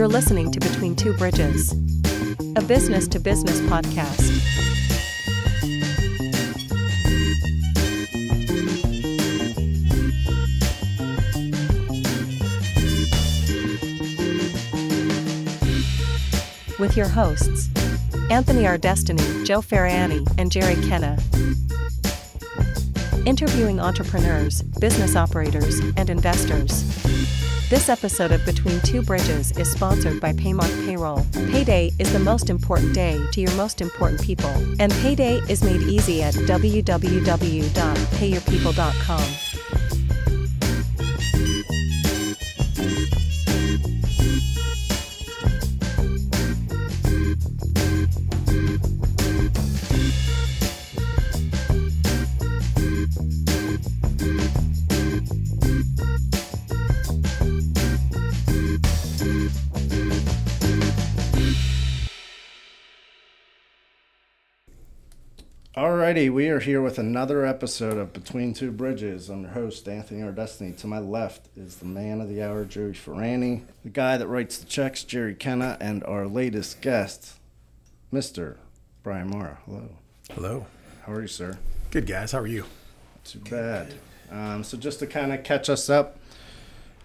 You're listening to Between Two Bridges, a business to business podcast. With your hosts, Anthony R. Destiny, Joe Ferrani, and Jerry Kenna. Interviewing entrepreneurs, business operators, and investors. This episode of Between Two Bridges is sponsored by Paymark Payroll. Payday is the most important day to your most important people, and payday is made easy at www.payyourpeople.com. Alrighty, we are here with another episode of Between Two Bridges. I'm your host, Anthony R. Destiny. To my left is the man of the hour, Jerry Ferrani, the guy that writes the checks, Jerry Kenna, and our latest guest, Mr. Brian Marra. Hello. Hello. How are you, sir? Good guys. How are you? Not too bad. Um, so just to kind of catch us up,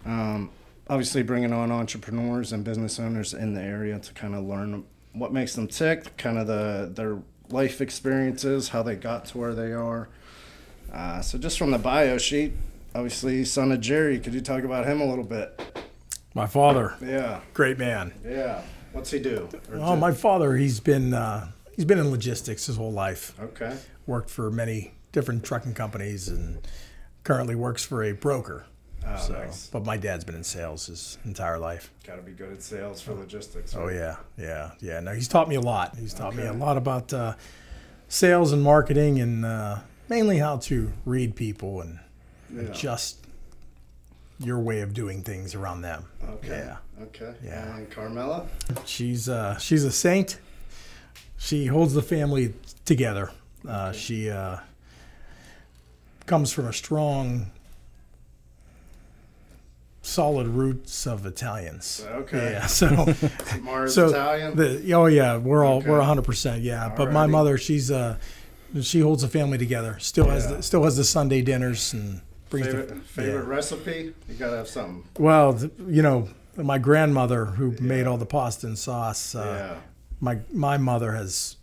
um, obviously bringing on entrepreneurs and business owners in the area to kind of learn what makes them tick, kind of the their life experiences, how they got to where they are. Uh, so just from the bio sheet, obviously son of Jerry, could you talk about him a little bit? My father, Yeah, great man. yeah. What's he do? Or Oh, did- my father, he's been uh, he's been in logistics his whole life. Okay. Worked for many different trucking companies and currently works for a broker. Oh, so, nice. but my dad's been in sales his entire life. Got to be good at sales for logistics. Oh yeah, yeah, yeah. No, he's taught me a lot. He's taught me a lot about uh, sales and marketing, and uh, mainly how to read people and Yeah. adjust your way of doing things around them. Okay. Yeah. Okay. Yeah. And Carmela? She's uh, she's a saint. She holds the family together. Uh, she uh, comes from a strong, solid roots of Italians. Okay. Yeah. So so Italian? the oh yeah, we're all Okay. we're hundred percent yeah. But my mother, she's uh, she holds the family together. Still has the, still has the Sunday dinners and brings favorite the favorite yeah. recipe? You got to have something. Well, you know, my grandmother who made all the pasta and sauce. Uh, yeah. my my mother has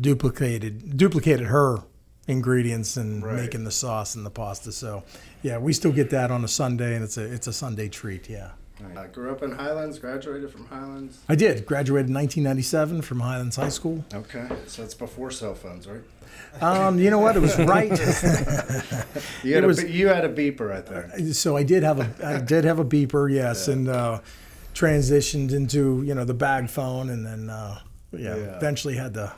duplicated duplicated her ingredients and Right. making the sauce and the pasta. So, yeah, we still get that on a Sunday, and it's a it's a Sunday treat. Yeah, I grew up in Highlands, graduated from Highlands. I did graduated in 1997 from Highlands High School. Okay, so it's before cell phones, right? Um, you know what? It was right. You had, was- a, be- you had a beeper right there. so I did have a I did have a beeper, yes, and uh, transitioned into you know the bag phone, and then uh, yeah, Yeah. eventually had the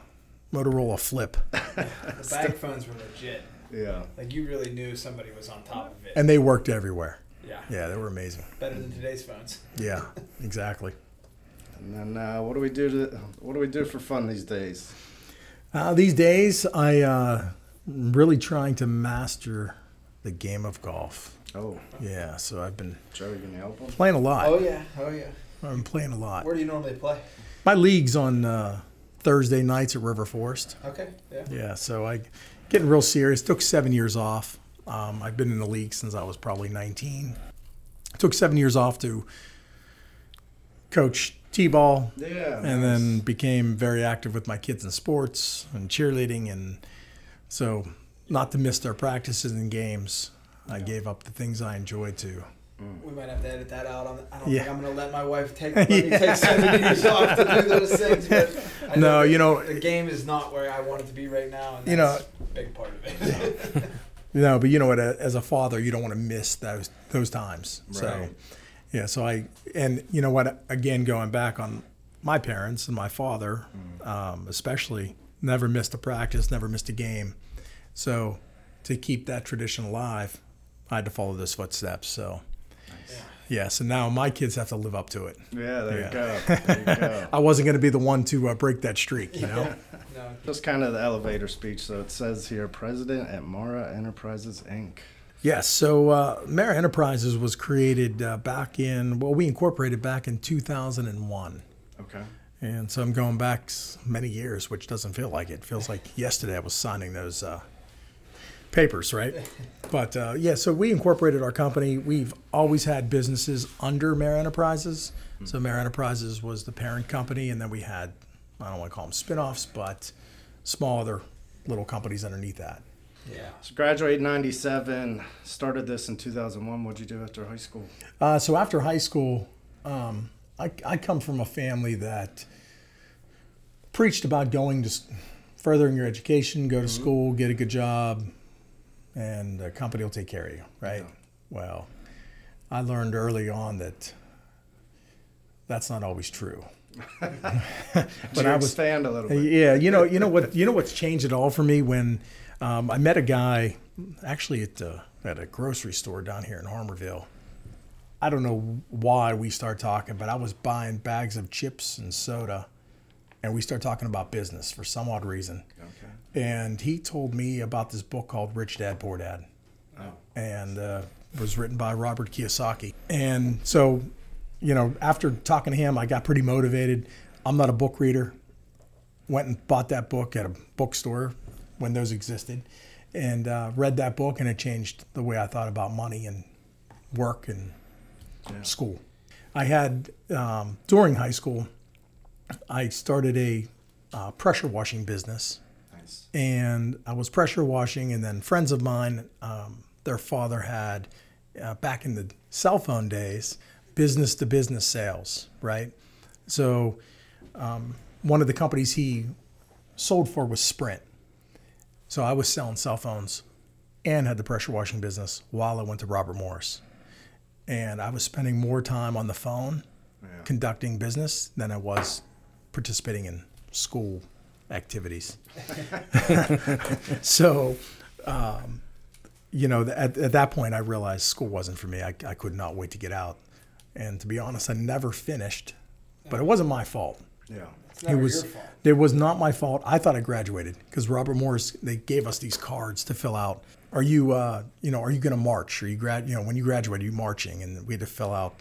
Motorola Flip, The bag phones were legit. Yeah. Like you really knew somebody was on top of it. and they worked everywhere. yeah. Yeah, they were amazing. Better than today's phones. Yeah, exactly. And then uh, what do we do to what do we do for fun these days? Uh, these days, I uh, am really trying to master the game of golf. Oh, Yeah, so I've been Joey, can you help him? playing a lot. Oh yeah. Oh yeah. I've been playing a lot. Where do you normally play? My league's on uh, Thursday nights at River Forest. Okay. Yeah. Yeah, so I getting real serious. Took seven years off. Um, I've been in the league since I was probably 19. Took seven years off to coach t-ball, Yeah. and then became very active with my kids in sports and cheerleading and so not to miss their practices and games i gave up the things i enjoyed to We might have to edit that out. On the, I don't Yeah. think I'm gonna let my wife take let me take seven years off to do those things. But I No, you know- the game is not where I want it to be right now, and You know- a big part of it. no but you know what as a father you don't want to miss those those times so yeah so i and you know what again going back on my parents and my father um, especially never missed a practice never missed a game so to keep that tradition alive i had to follow those footsteps so Yeah. Yes, and now my kids have to live up to it. Yeah, there Yeah. you go. There you go. I wasn't going to be the one to uh, break that streak, you know. no. Just kind of the elevator speech. So it says here, President at Marra Enterprises Inc. Yes. So uh, Marra Enterprises was created uh, back in, well, we incorporated back in 2001. Okay. And so I'm going back many years, which doesn't feel like it. It feels like yesterday I was signing those uh, papers, right? But uh, yeah, so we incorporated our company. We've always had businesses under Marra Enterprises. So Marra Enterprises was the parent company, and then we had, I don't want to call them spin offs, but small other little companies underneath that. Yeah. So graduated '97. Started this in 2001. What'd you do after high school? Uh, so after high school, um, I, I come from a family that preached about going to furthering your education, go to school, get a good job, and the company will take care of you, right? Well, I learned early on that that's not always true. You I was expand a little bit? yeah, you know, you know what, you know what's changed it all for me when um, I met a guy, actually at uh, at a grocery store down here in Harmarville. I don't know why we started talking, but I was buying bags of chips and soda, and we started talking about business for some odd reason. Okay. And he told me about this book called Rich Dad Poor Dad, Oh. and uh, was written by Robert Kiyosaki. And so, you know, after talking to him, I got pretty motivated. I'm not a book reader. Went and bought that book at a bookstore when those existed, and uh, read that book, and it changed the way I thought about money and work and school. I had um, during high school, I started a uh, pressure washing business Nice. and I was pressure washing, and then friends of mine, um, their father had uh, back in the cell phone days, business to business sales, right? So um, one of the companies he sold for was Sprint. So I was selling cell phones and had the pressure washing business while I went to Robert Morris. And I was spending more time on the phone Yeah. conducting business than I was participating in school activities. so, um, you know, at, at that point, I realized school wasn't for me. I, I could not wait to get out. And to be honest, I never finished, but it wasn't my fault. Yeah. It was your fault. it was not my fault. I thought I graduated because Robert Morris they gave us these cards to fill out. Are you uh, you know are you going to march? Are you grad you know when you graduate are you marching? And we had to fill out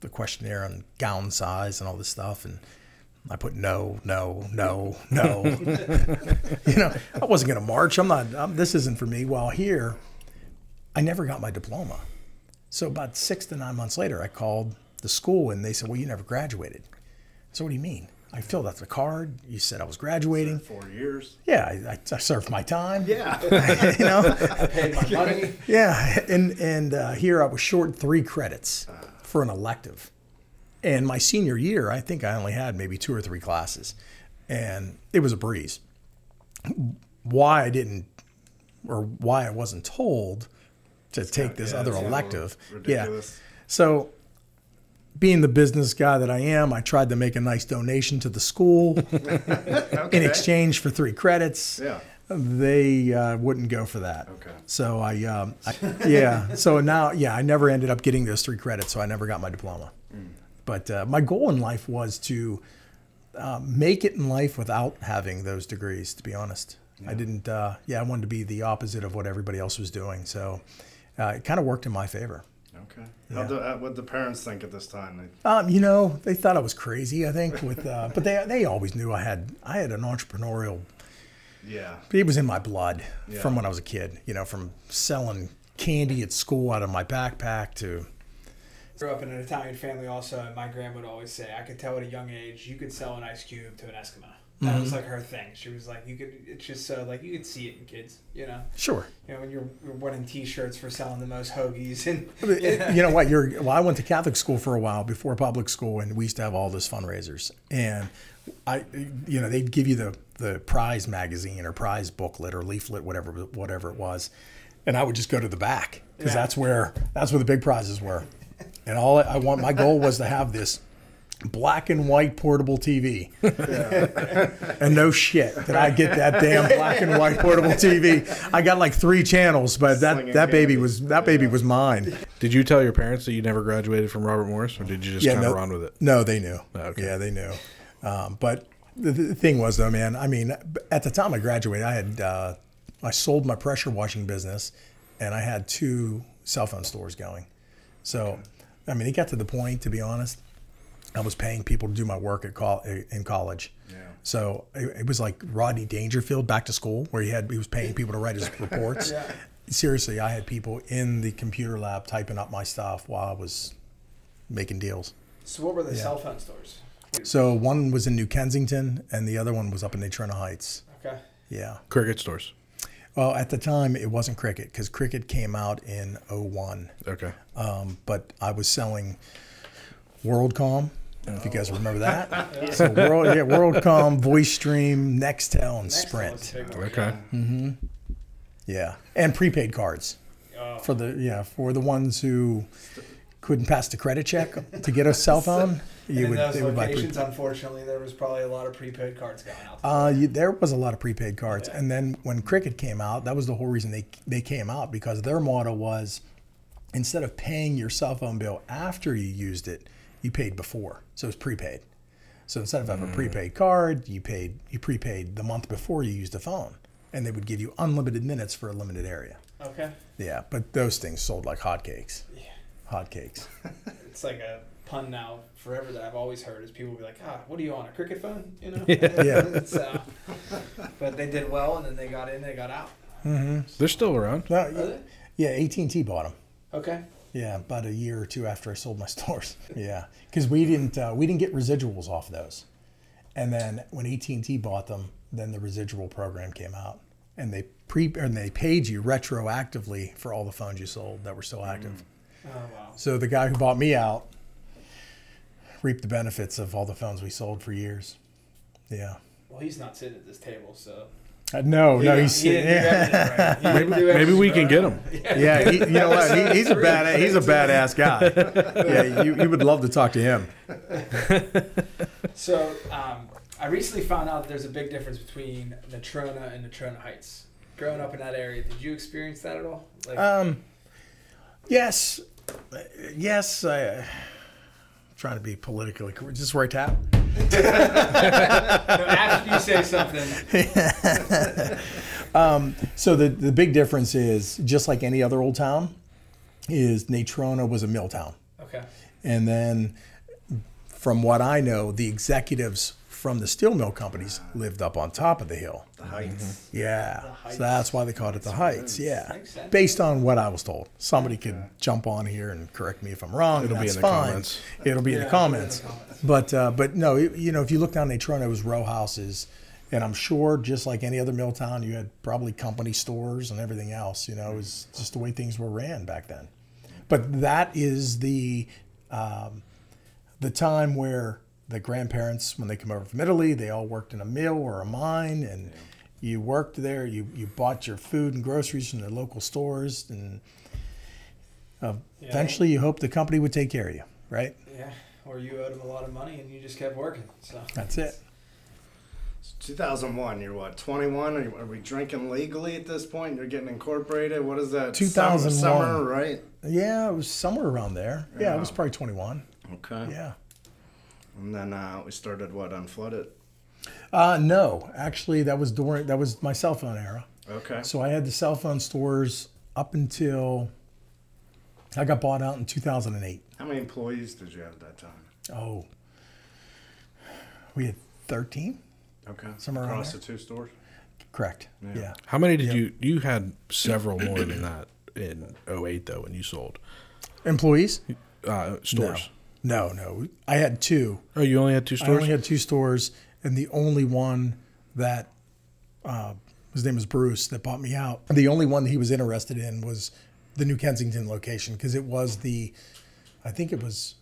the questionnaire on gown size and all this stuff and. I put no, no, no, no. you know, I wasn't going to march. I'm not. I'm, this isn't for me. While here, I never got my diploma. So about six to nine months later, I called the school and they said, "Well, you never graduated." So what do you mean? I filled out the card. You said I was graduating. Four years. Yeah, I, I, I served my time. Yeah. you know. I paid my money. Yeah, and and uh, here I was short three credits for an elective, and my senior year, I think I only had maybe two or three classes, and it was a breeze. Why I didn't, or why I wasn't told to take this yeah, other it's elective, ridiculous. yeah. So, being the business guy that I am, I tried to make a nice donation to the school in exchange for three credits Yeah. they uh, wouldn't go for that. Okay. So I, um, I, yeah. So now, yeah, I never ended up getting those three credits, so I never got my diploma. But uh, my goal in life was to uh, make it in life without having those degrees. To be honest, I didn't. Uh, yeah, I wanted to be the opposite of what everybody else was doing. So uh, it kind of worked in my favor. Okay. How the, uh, what the parents think at this time? Um, you know, they thought I was crazy. I think with, uh, but they they always knew I had I had an entrepreneurial yeah. It was in my blood Yeah. from when I was a kid. You know, from selling candy at school out of my backpack to Grew up in an Italian family also, and my grandma would always say, I could tell at a young age you could sell an ice cube to an Eskimo. That was mm-hmm. like her thing. She was like, you could. It's just so like you could see it in kids, you know. sure. You know when you're, you're winning T-shirts for selling the most hoagies and You know what? You're well. I went to Catholic school for a while before public school, and we used to have all this fundraisers. And I, you know, they'd give you the the prize magazine or prize booklet or leaflet, whatever whatever it was, and I would just go to the back because Yeah. that's where that's where the big prizes were. And all I want, my goal was to have this black and white portable TV. and no shit did I get that damn black and white portable TV. I got like three channels, but that, Slinging that baby candy. was that baby was mine. Did you tell your parents that you never graduated from Robert Morris, or did you just kind of run with it? No, they knew. Okay. Yeah, they knew. Um, but the, the thing was, though, man. I mean, at the time I graduated, I had uh, I sold my pressure washing business, and I had two cell phone stores going. So, I mean, it got to the point, to be honest, I was paying people to do my work at col- eh, in college. Yeah. So it, it was like Rodney Dangerfield back to school, where he had he was paying people to write his reports. Yeah. Seriously, I had people in the computer lab typing up my stuff while I was making deals. So what were the Yeah. cell phone stores? So one was in New Kensington, and the other one was up in Natrona Heights. Okay. Yeah. Cricket stores. Well, at the time, it wasn't Cricket because Cricket came out in 01. Okay. Um, but I was selling WorldCom. If you guys remember that, so World, yeah, WorldCom, VoiceStream, Nextel, and Next Sprint. was a big one. Okay. Yeah, and prepaid cards Oh. for the yeah for the ones who couldn't pass the credit check to get a cell phone. And You in would those would locations, prepaid. unfortunately, there was probably a lot of prepaid cards going out. Uh, you, there was a lot of prepaid cards, Yeah. and then when Cricket came out, that was the whole reason they they came out because their model was instead of paying your cell phone bill after you used it, you paid before, so it was prepaid. So instead of having a prepaid card, you paid you prepaid the month before you used the phone, and they would give you unlimited minutes for a limited area. okay. Yeah, but those things sold like hotcakes. Yeah. Hotcakes. It's like a pun now forever that I've always heard is people will be like, ah, what are you on, a cricket phone? You know? Yeah. It's, uh, but they did well and then they got in, they got out. They're still around. No, Are they? yeah, AT and T bought them. Okay. Yeah, about a year or two after I sold my stores. Yeah, because we didn't uh, we didn't get residuals off those, and then when AT and T bought them, then the residual program came out, and they pre and they paid you retroactively for all the phones you sold that were still active. Oh, wow. So the guy who bought me out reaped the benefits of all the phones we sold for years. Yeah. Well, he's not sitting at this table, so. Uh, no, He no, he's he yeah. right. He didn't Maybe we can get him. Yeah, he, you know what? He, he's a bad he's a badass guy. Yeah, you, you would love to talk to him. So, um, I recently found out that there's a big difference between Natrona and Natrona Heights. Growing up in that area, did you experience that at all? Like, Um, yes, yes. I, uh, trying to be politically correct. Is this where I tap? after you say something, um, So the the big difference is just like any other old town, is Natrona was a mill town, okay. and then from what I know, the executives from the steel mill companies lived up on top of the hill. The heights. Yeah, Heights. so that's why they called it the Heights. Yeah, based on what I was told. Somebody could jump on here and correct me if I'm wrong. It'll and be that's in the fine. comments. It'll be in Yeah, the put it in the comments. comments. But uh, but no, you you know, if you look down Natrona, it was row houses, and I'm sure just like any other mill town, you had probably company stores and everything else. You know, it was just the way things were ran back then. But that is the um, the time where the grandparents, when they come over from Italy, they all worked in a mill or a mine, and you worked there. You you bought your food and groceries from the local stores, and uh, Yeah. eventually you hope the company would take care of you, right? Yeah. Or you owed them a lot of money and you just kept working. So. That's it. 2001, you're what, 21? Are, you- are we drinking legally at this point? You're getting incorporated? What is that? 2001. Summer, summer, right? Yeah, it was somewhere around there. Yeah, it was probably 21. Okay. Yeah. And then uh, we started what, Un-Flood-It? Uh, no, actually, that was during that was my cell phone era. Okay. So I had the cell phone stores up until I got bought out in 2008. How many employees did you have at that time? Oh, we had 13. Okay. Somewhere around Across there. the two stores? Correct. Yeah. Yeah. How many did you? You had several more than that in 08 though when you sold Employees? uh, stores. No, no. I had two. Oh, you only had two stores? I only had two stores, and the only one that uh, his name was Bruce that bought me out. The only one that he was interested in was the New Kensington location because it was the, I think it was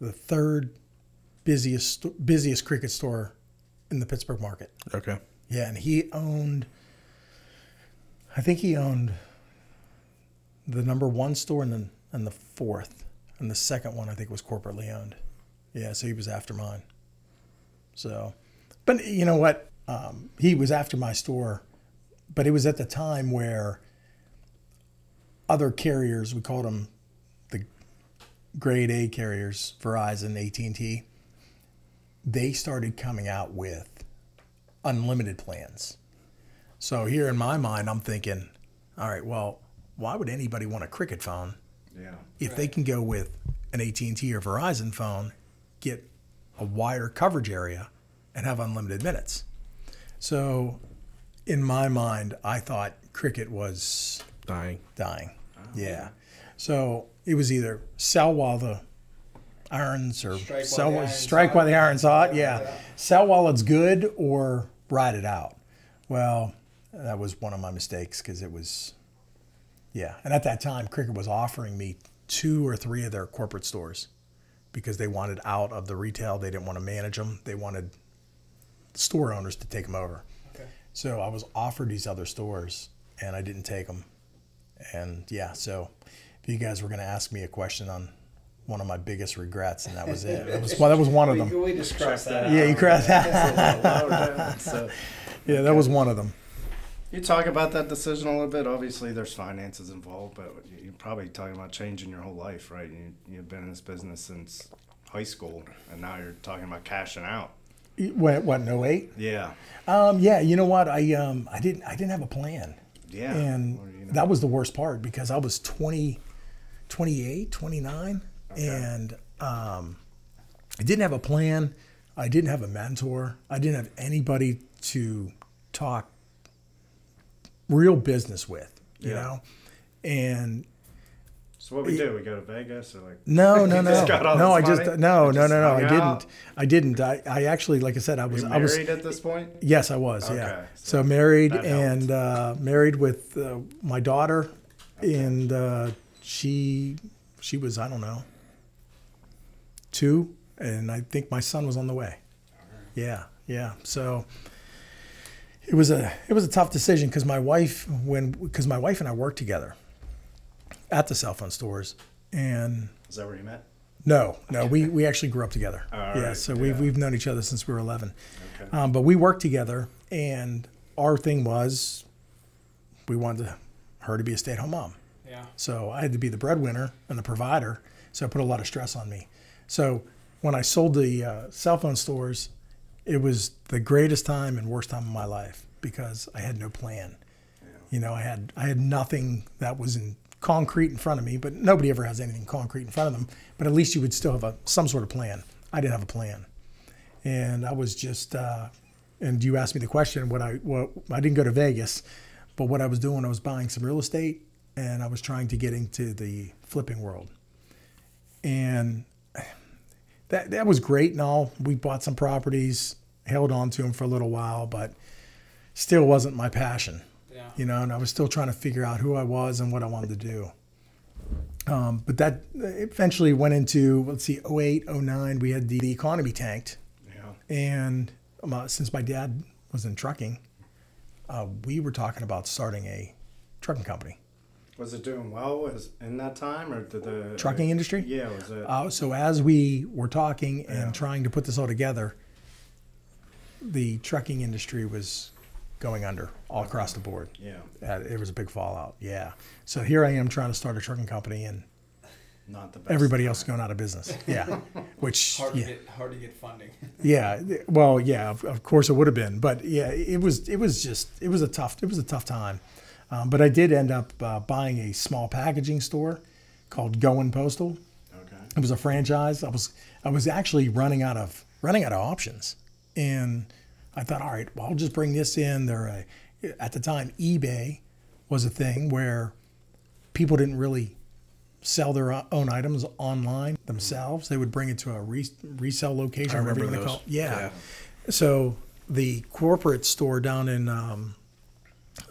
the third busiest busiest cricket store in the Pittsburgh market. okay. Yeah, and he owned. I think he owned the number one store and then and the fourth, and the second one I think was corporately owned. Yeah, so he was after mine. So, but you know what? Um, he was after my store, but it was at the time where other carriers, we called them the grade A carriers, Verizon, AT and T. They started coming out with unlimited plans. So here in my mind, I'm thinking, all right, well, why would anybody want a Cricket phone Yeah. if they can go with an AT&T or Verizon phone, get a wider coverage area, and have unlimited minutes? So, in my mind, I thought Cricket was Dying. dying. Oh. Yeah. So it was either sell while the irons or Strike while sell the iron's strike hot. while the iron's hot. Yeah. Yeah. Sell while it's good or ride it out. Well, that was one of my mistakes because it was, yeah. And at that time, Cricket was offering me two or three of their corporate stores because they wanted out of the retail. They didn't want to manage them. They wanted store owners to take them over. Okay. So I was offered these other stores and I didn't take them. And yeah, so if you guys were going to ask me a question on one of my biggest regrets, and that was it. That was well, that was one of them. we just crossed that out. Yeah, you crossed that. Lower down, so, yeah, that was one of them. You talk about that decision a little bit. Obviously, there's finances involved, but you're probably talking about changing your whole life, right? You, you've been in this business since high school, and now you're talking about cashing out. What? What? No eight. Yeah. Um, yeah, you know what? I um, I didn't I didn't have a plan. Yeah. And Well, you know. that was the worst part because I was 20, 28, 29, and um, I didn't have a plan. I didn't have a mentor. I didn't have anybody to talk real business with, you Yeah. know? And So what we do? We go to Vegas or like? no, no, no, just got all no. I just no, no, no, no. I didn't. I didn't. I, I actually, like I said, I was. You I was. married at this point? Yes, I was. Okay, yeah. so So, married and uh, married with uh, my daughter, and uh, she she was I don't know two, and I think my son was on the way. Yeah, yeah. So it was a it was a tough decision because my wife when because my wife and I worked together at the cell phone stores, and Is that where you met? no, no, we, we actually grew up together. All yeah, right, so we've, we've known each other since we were 11. Okay. Um, but we worked together, and our thing was we wanted her to be a stay at home mom. Yeah. So I had to be the breadwinner and the provider. So it put a lot of stress on me. So when I sold the uh, cell phone stores, it was the greatest time and worst time of my life because I had no plan. You know, I had I had nothing that was in concrete in front of me, but nobody ever has anything concrete in front of them. But at least you would still have a some sort of plan. I didn't have a plan, and I was just. Uh, and you asked me the question. What I what I didn't go to Vegas, but what I was doing, I was buying some real estate, and I was trying to get into the flipping world. And that that was great and all. We bought some properties, held on to them for a little while, but still wasn't my passion Yeah. you know, and I was still trying to figure out who I was and what I wanted to do. Um, but that eventually went into, let's see, 08, 09, we had the, the economy tanked. Yeah. And um, uh, since my dad was in trucking, uh, we were talking about starting a trucking company. Was it doing well was in that time or did the Trucking industry? Yeah, was it? Uh, so as we were talking and Yeah. trying to put this all together, the trucking industry was going under all across the board. yeah, Uh, it was a big fallout. Yeah. So here I am trying to start a trucking company, and not the best. everybody else is going out of business. Yeah. Which, Hard to yeah, get hard to get funding. yeah. Well, yeah. Of, of course it would have been, but yeah, it was. It was just. It was a tough. It was a tough time. Um, but I did end up uh, buying a small packaging store called Going Postal. Okay. It was a franchise. I was. I was actually running out of running out of options, and I thought, all right, well, I'll just bring this in. There, a, at the time, eBay was a thing where people didn't really sell their own items online themselves. They would bring it to a re- resell location. I remember those. call it. Yeah. So the corporate store down in um,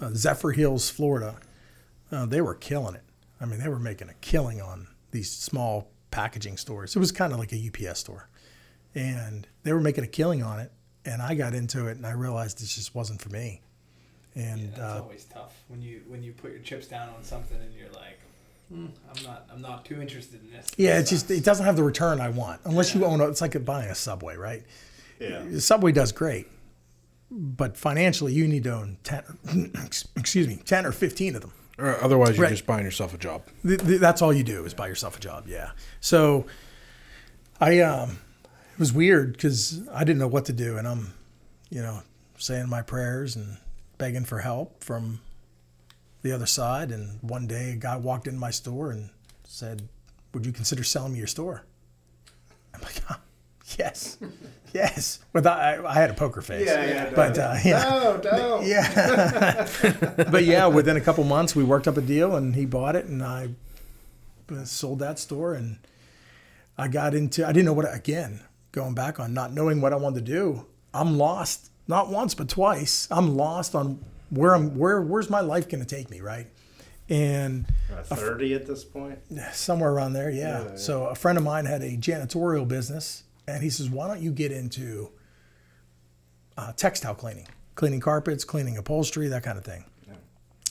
uh, Zephyrhills, Florida, uh, they were killing it. I mean, they were making a killing on these small packaging stores. It was kind of like a UPS store, and they were making a killing on it. And I got into it, and I realized it just wasn't for me. And yeah, that's uh, always tough when you when you put your chips down on something and you're like, hmm, I'm not I'm not too interested in this. yeah, it just it doesn't have the return I want unless you own a. It's like buying a Subway, right? Yeah. Subway does great, but financially, you need to own ten. excuse me, ten or fifteen of them. Or otherwise, you're Right. just buying yourself a job. Th- th- that's all you do is buy yourself a job. Yeah. So I um it was weird because I didn't know what to do, and I'm, you know, saying my prayers and begging for help from, the other side. And one day, a guy walked into my store and said, "Would you consider selling me your store?" I'm like, "Ah, "Yes, yes." But I, I had a poker face. Yeah, yeah, But uh, yeah. No, don't. Yeah. but yeah, within a couple months, we worked up a deal and he bought it and I uh, sold that store and I got into, I didn't know what, again, going back on not knowing what I wanted to do. I'm lost, not once, but twice. I'm lost on where I'm, where, where's my life going to take me, right? And Uh, Thirty at this point. somewhere around there, yeah. Yeah, yeah. So a friend of mine had a janitorial business, and he says, "Why don't you get into uh, textile cleaning, cleaning carpets, cleaning upholstery, that kind of thing?"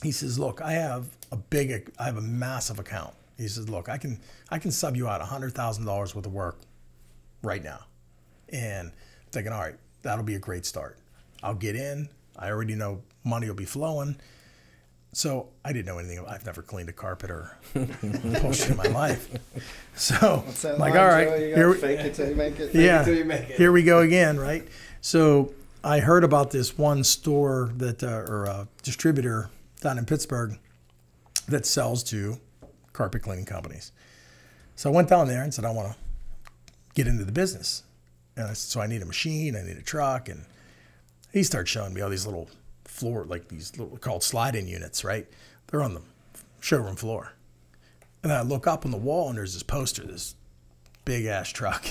He says, "Look, I have a big, I have a massive account." He says, "Look, I can, I can sub you out a hundred thousand dollars worth of work right now," and I'm thinking, "All right, that'll be a great start. I'll get in. I already know money will be flowing." So I didn't know anything. I've never cleaned a carpet or upholstery in my life. So I'm like, line, all right, Joe? You here gotta we, fake it till you make it. yeah, till you make it. here we go again, right? So I heard about this one store that uh, or a distributor down in Pittsburgh that sells to carpet cleaning companies. So I went down there and said, I want to get into the business. And I so I need a machine, I need a truck, and he starts showing me all these little floor, like these little called slide-in units, right? They're on the showroom floor. And I look up on the wall and there's this poster, this big ass truck.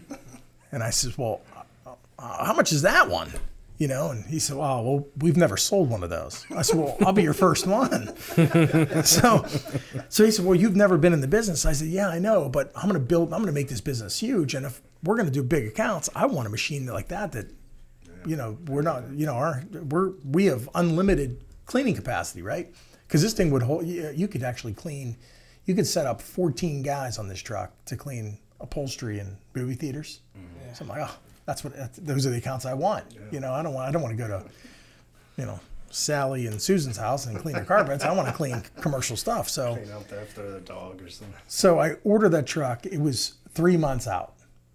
and I says, well, uh, how much is that one? You know, and he said, "Wow, well, we've never sold one of those." I said, "Well, I'll be your first one." so, so he said, "Well, you've never been in the business." I said, "Yeah, I know, but I'm going to build. I'm going to make this business huge, and if we're going to do big accounts, I want a machine like that. That, you know, we're not. You know, our we're we have unlimited cleaning capacity, right? Because this thing would hold. You, you could actually clean. You could set up 14 guys on this truck to clean upholstery in movie theaters. Mm-hmm. So I'm like, oh, that's what. That's, those are the accounts I want. You know, I don't want. I don't want to go to, you know, Sally and Susan's house and clean their carpets. I want to clean commercial stuff. So. Clean up after the dog or something. So I ordered that truck. It was three months out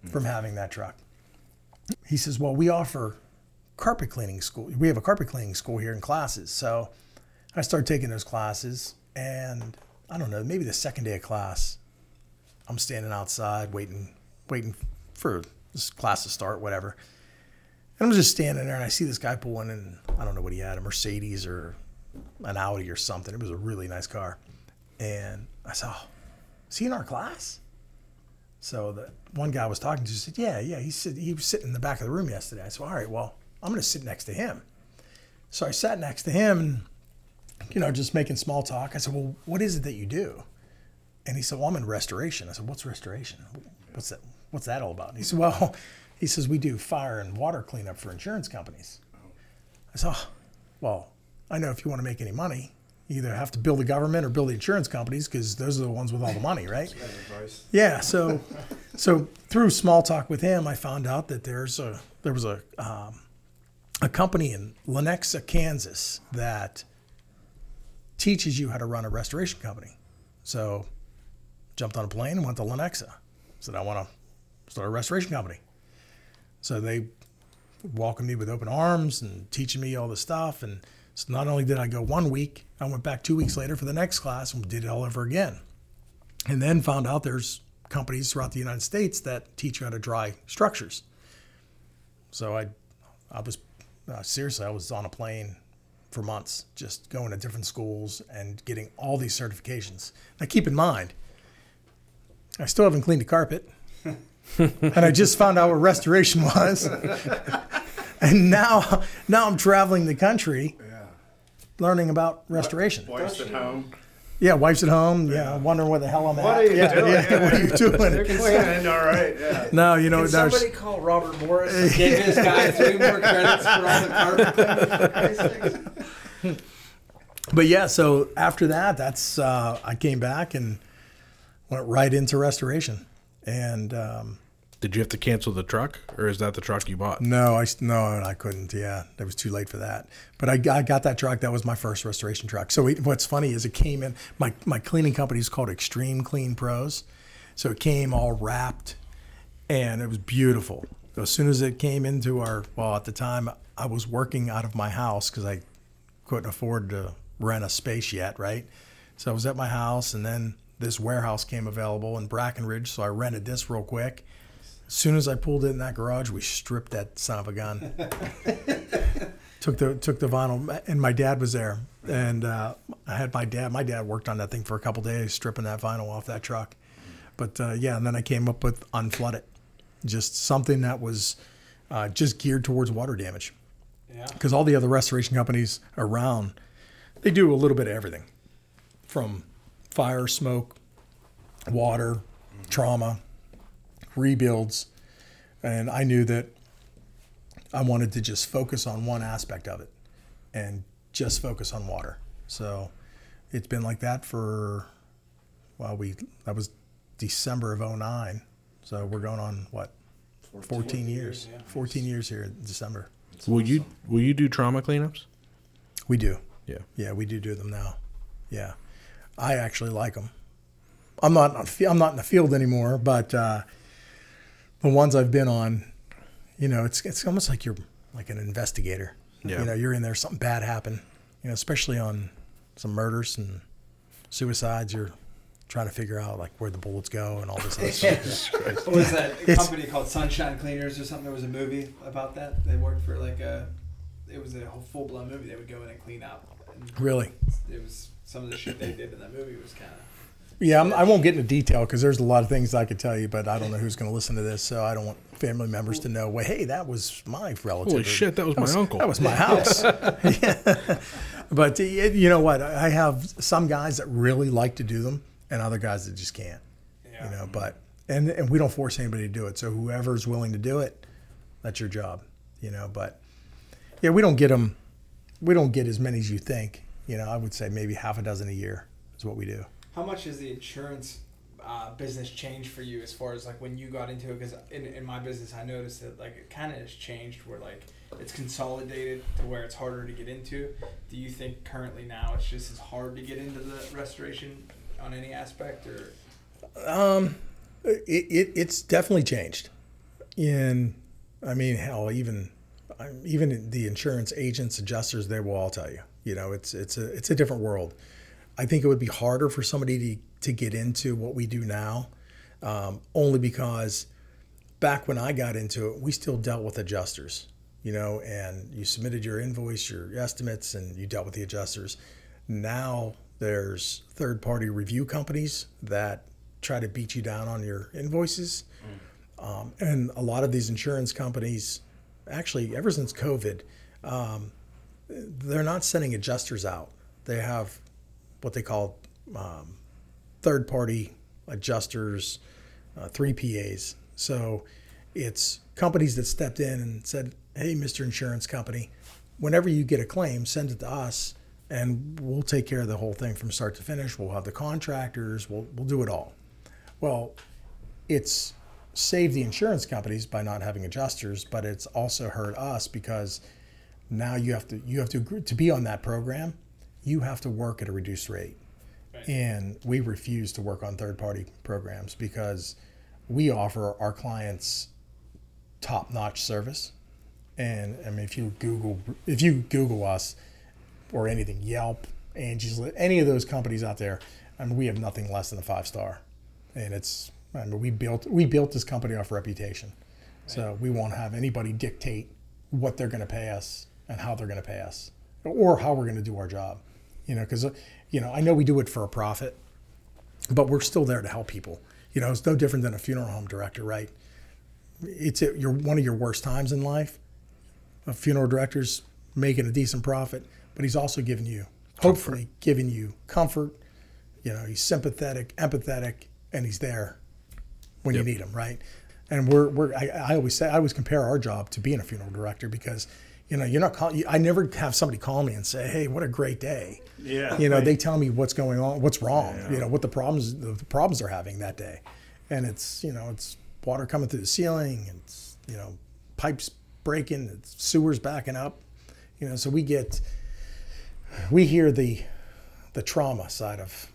from having that truck. He says, Well, we offer carpet cleaning school. We have a carpet cleaning school here in classes. So I started taking those classes. And I don't know, maybe the second day of class, I'm standing outside waiting, waiting for this class to start, whatever. And I'm just standing there and I see this guy pulling in, I don't know what he had, a Mercedes or an Audi or something. It was a really nice car. And I said, oh, is he in our class? So the one guy I was talking to said, yeah, yeah. He said he was sitting in the back of the room yesterday. I said, all right, well, I'm going to sit next to him. So I sat next to him and, you know, just making small talk. I said, well, what is it that you do? And he said, well, I'm in restoration. I said, what's restoration? What's that? What's that all about? And he said, well, he says, we do fire and water cleanup for insurance companies. I said, oh, well, I know if you want to make any money, either have to build the government or build the insurance companies because those are the ones with all the money, right? Yeah. So, so through small talk with him, I found out that there's a there was a um, a company in Lenexa, Kansas that teaches you how to run a restoration company. So, jumped on a plane and went to Lenexa. Said I want to start a restoration company. So they welcomed me with open arms and teaching me all the stuff. And so not only did I go one week, I went back two weeks later for the next class and did it all over again. And then found out there's companies throughout the United States that teach you how to dry structures. So I, I was uh, seriously, I was on a plane for months, just going to different schools and getting all these certifications. Now keep in mind, I still haven't cleaned a carpet, and I just found out what restoration was. and now, now I'm traveling the country, learning about restoration. Wife's at home. Yeah, wife's at home. Yeah, wondering where the hell I'm at. What at. are you yeah, doing? yeah, what are you doing? Cleaning, all right. Yeah. No, you know, Can there's, somebody call Robert Morris and give this guy three more credits for all the carpet? but yeah. So after that, that's uh, I came back and went right into restoration. And um, Did you have to cancel the truck, or is that the truck you bought? no, I no, I couldn't. Yeah, it was too late for that. But I, I got that truck. That was my first restoration truck. So it, what's funny is it came in. My my cleaning company is called Extreme Clean Pros. So it came all wrapped, and it was beautiful. As soon as it came into our well, at the time I was working out of my house because I couldn't afford to rent a space yet, right? So I was at my house, and then this warehouse came available in Brackenridge, so I rented this real quick. As soon as I pulled it in that garage, we stripped that son of a gun. took the took the vinyl, and my dad was there, and uh, I had my dad. My dad worked on that thing for a couple days, stripping that vinyl off that truck. But uh, yeah, and then I came up with Un-Flood-It, just something that was uh, just geared towards water damage Yeah. because all the other restoration companies around they do a little bit of everything from fire smoke water trauma rebuilds and i knew that i wanted to just focus on one aspect of it and just focus on water so it's been like that for well we that was december of 09 so we're going on what 14 years years, yeah. 14 years here in december Will you will you do trauma cleanups? we do Yeah. Yeah, we do do them now. Yeah, I actually like them. I'm not I'm not in the field anymore, but uh, the ones I've been on, you know, it's it's almost like you're like an investigator. Yeah. You know, you're in there, something bad happened. You know, especially on some murders and suicides. You're trying to figure out like where the bullets go and all this other stuff. What was that a It's- company called Sunshine Cleaners or something? There was a movie about that. They worked for like a, it was a full blown movie. They would go in and clean up. And Really? it was some of the shit they did in that movie was kind of. Yeah, I'm, I won't get into detail because there's a lot of things I could tell you, but I don't know who's going to listen to this, so I don't want family members to know. Well, hey, that was my relative. Holy shit, that was my uncle. That was my house. Yeah. But you know what? I have some guys that really like to do them, and other guys that just can't. Yeah. You know, but and and we don't force anybody to do it. So whoever's willing to do it, that's your job. You know, but yeah, we don't get them. We don't get as many as you think. You know, I would say maybe half a dozen a year is what we do. How much has the insurance uh, business changed for you as far as like when you got into it? Because in, in my business, I noticed that like it kind of has changed where like it's consolidated to where it's harder to get into. Do you think currently now it's just as hard to get into the restoration on any aspect or? Um, it, it it's definitely changed. In, I mean, hell, even even the insurance agents, adjusters, they will all tell you. You know, it's it's a it's a different world. I think it would be harder for somebody to to get into what we do now, um, only because back when I got into it, we still dealt with adjusters. You know, and you submitted your invoice, your estimates, and you dealt with the adjusters. Now there's third party review companies that try to beat you down on your invoices. Um, and a lot of these insurance companies, actually, ever since COVID, um, they're not sending adjusters out. They have what they call um, third party adjusters, uh, three PAs. So it's companies that stepped in and said, hey, Mr. Insurance Company, whenever you get a claim, send it to us and we'll take care of the whole thing from start to finish. We'll have the contractors, we'll, we'll do it all. Well, it's saved the insurance companies by not having adjusters, but it's also hurt us because now you have to you have to agree to be on that program. You have to work at a reduced rate, and we refuse to work on third party programs because we offer our clients top notch service. And I mean, if you Google if you Google us or anything, Yelp, Angie's, List, any of those companies out there, I mean, we have nothing less than a five star, and it's I mean, we built we built this company off reputation, so we won't have anybody dictate what they're going to pay us and how they're going to pay us, or how we're going to do our job, you know, because you know I know we do it for a profit, but we're still there to help people. You know, it's no different than a funeral home director, right? It's a, you're one of your worst times in life. A funeral director's making a decent profit, but he's also giving you, hopefully, giving you comfort. You know, he's sympathetic, empathetic, and he's there when Yep. you need him, right? And we're, we're I, I always say, I always compare our job to being a funeral director because, you know, you're not call, I never have somebody call me and say, hey, what a great day. Yeah. You know, they tell me what's going on, what's wrong, you know, what the problems, the problems they're having that day. And it's, you know, it's water coming through the ceiling, it's, you know, pipes breaking, it's sewers backing up, you know, so we get, we hear the, the trauma side of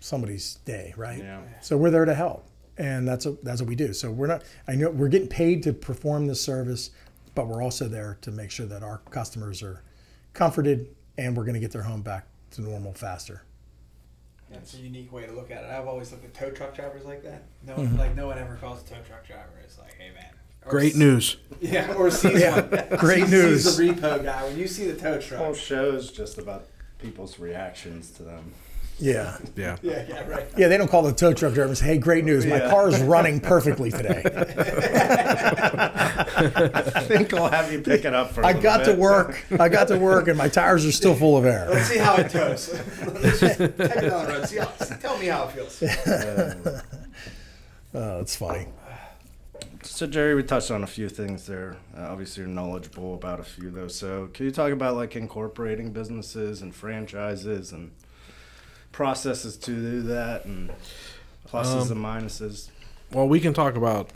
somebody's day, right? Yeah. So we're there to help, and that's a, that's what we do. So we're not. I know we're getting paid to perform this service, but we're also there to make sure that our customers are comforted and we're going to get their home back to normal faster. That's a unique way to look at it. I've always looked at tow truck drivers like that. No Mm-hmm. one, like no one ever calls a tow truck driver. It's like, hey man. Or Great s- news. Yeah, or sees Yeah, one. great Sees- news. Sees the repo guy when you see the tow whole truck. show is just about people's reactions to them. Yeah. Yeah. Yeah, yeah, right. Yeah, they don't call the tow truck driver and say, hey, great news. My Yeah. car's running perfectly today. I think I'll have you pick it up for. a I little got to work. I got to work, and my tires are still full of air. Let's see how it tows. Let's just take it down the road. See how, tell me how it feels. Uh, Oh, it's funny. So Jerry, we touched on a few things there. Uh, obviously, you're knowledgeable about a few of those. So, can you talk about like incorporating businesses and franchises and processes to do that, and pluses Um, and minuses? Well, we can talk about.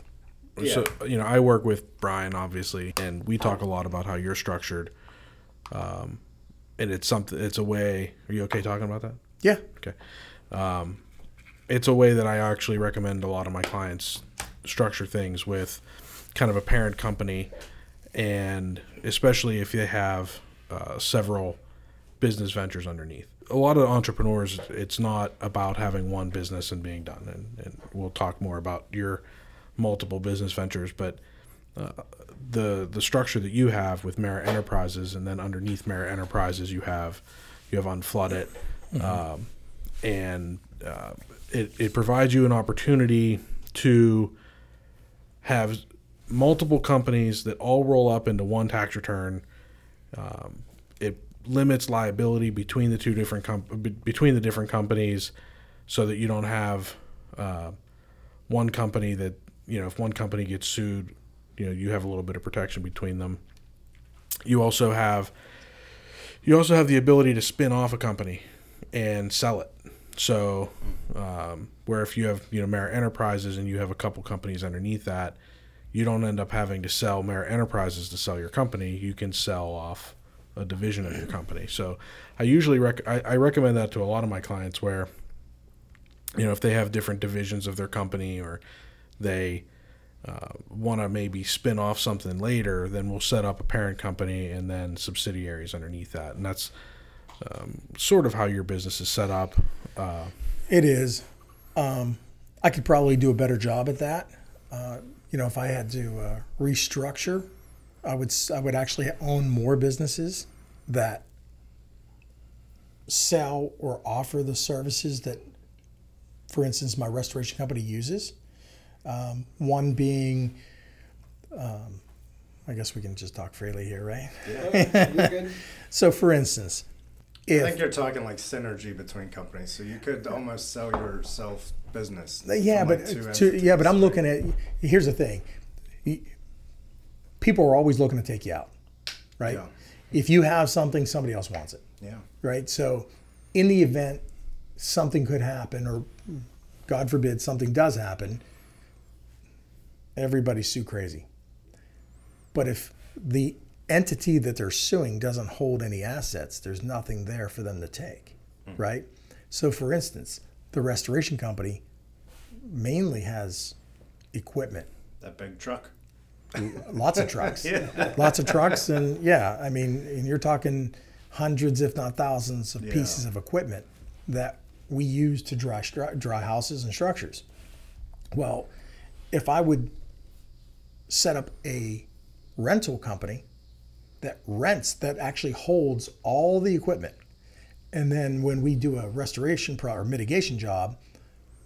So Yeah. you know, I work with Brian obviously, and we talk a lot about how you're structured. Um, and it's something. It's a way. Are you okay talking about that? Yeah. Okay. Um, it's a way that I actually recommend a lot of my clients structure things with kind of a parent company, and especially if they have uh, several business ventures underneath. A lot of entrepreneurs, it's not about having one business and being done. And, and we'll talk more about your multiple business ventures, but uh, the the structure that you have with Marra Enterprises, and then underneath Marra Enterprises, you have you have Un-Flood-It, um, and uh, it it provides you an opportunity to have multiple companies that all roll up into one tax return. Um, it limits liability between the two different com- between the different companies, so that you don't have uh, one company that you know if one company gets sued, you know you have a little bit of protection between them. You also have you also have the ability to spin off a company and sell it. So, um, where if you have you know Marra Enterprises and you have a couple companies underneath that, you don't end up having to sell Marra Enterprises to sell your company. You can sell off a division of your company. So, I usually rec- I, I recommend that to a lot of my clients where, you know, if they have different divisions of their company or they uh, want to maybe spin off something later, then we'll set up a parent company and then subsidiaries underneath that, and that's um, sort of how your business is set up. Uh, It is. Um, I could probably do a better job at that. Uh, you know, if I had to uh, restructure, I would I would actually own more businesses that sell or offer the services that, for instance, my restoration company uses. Um, one being, um, I guess we can just talk freely here, right? Good. So, for instance, I if think you're talking like synergy between companies, so you could almost sell yourself business. Yeah, but like, to, yeah, but I'm looking at. Here's the thing: people are always looking to take you out, right? Yeah. If you have something, somebody else wants it, Yeah. right? So, in the event something could happen, or God forbid something does happen, everybody's sue crazy. But if the entity that they're suing doesn't hold any assets, there's nothing there for them to take, hmm. right? So, for instance, the restoration company mainly has equipment, That big truck. Lots of trucks, Yeah. lots of trucks, and yeah, I mean, and you're talking hundreds, if not thousands, of Yeah. pieces of equipment that we use to dry dry houses and structures. Well, if I would set up a rental company that rents that actually holds all the equipment, and then when we do a restoration pro- or mitigation job,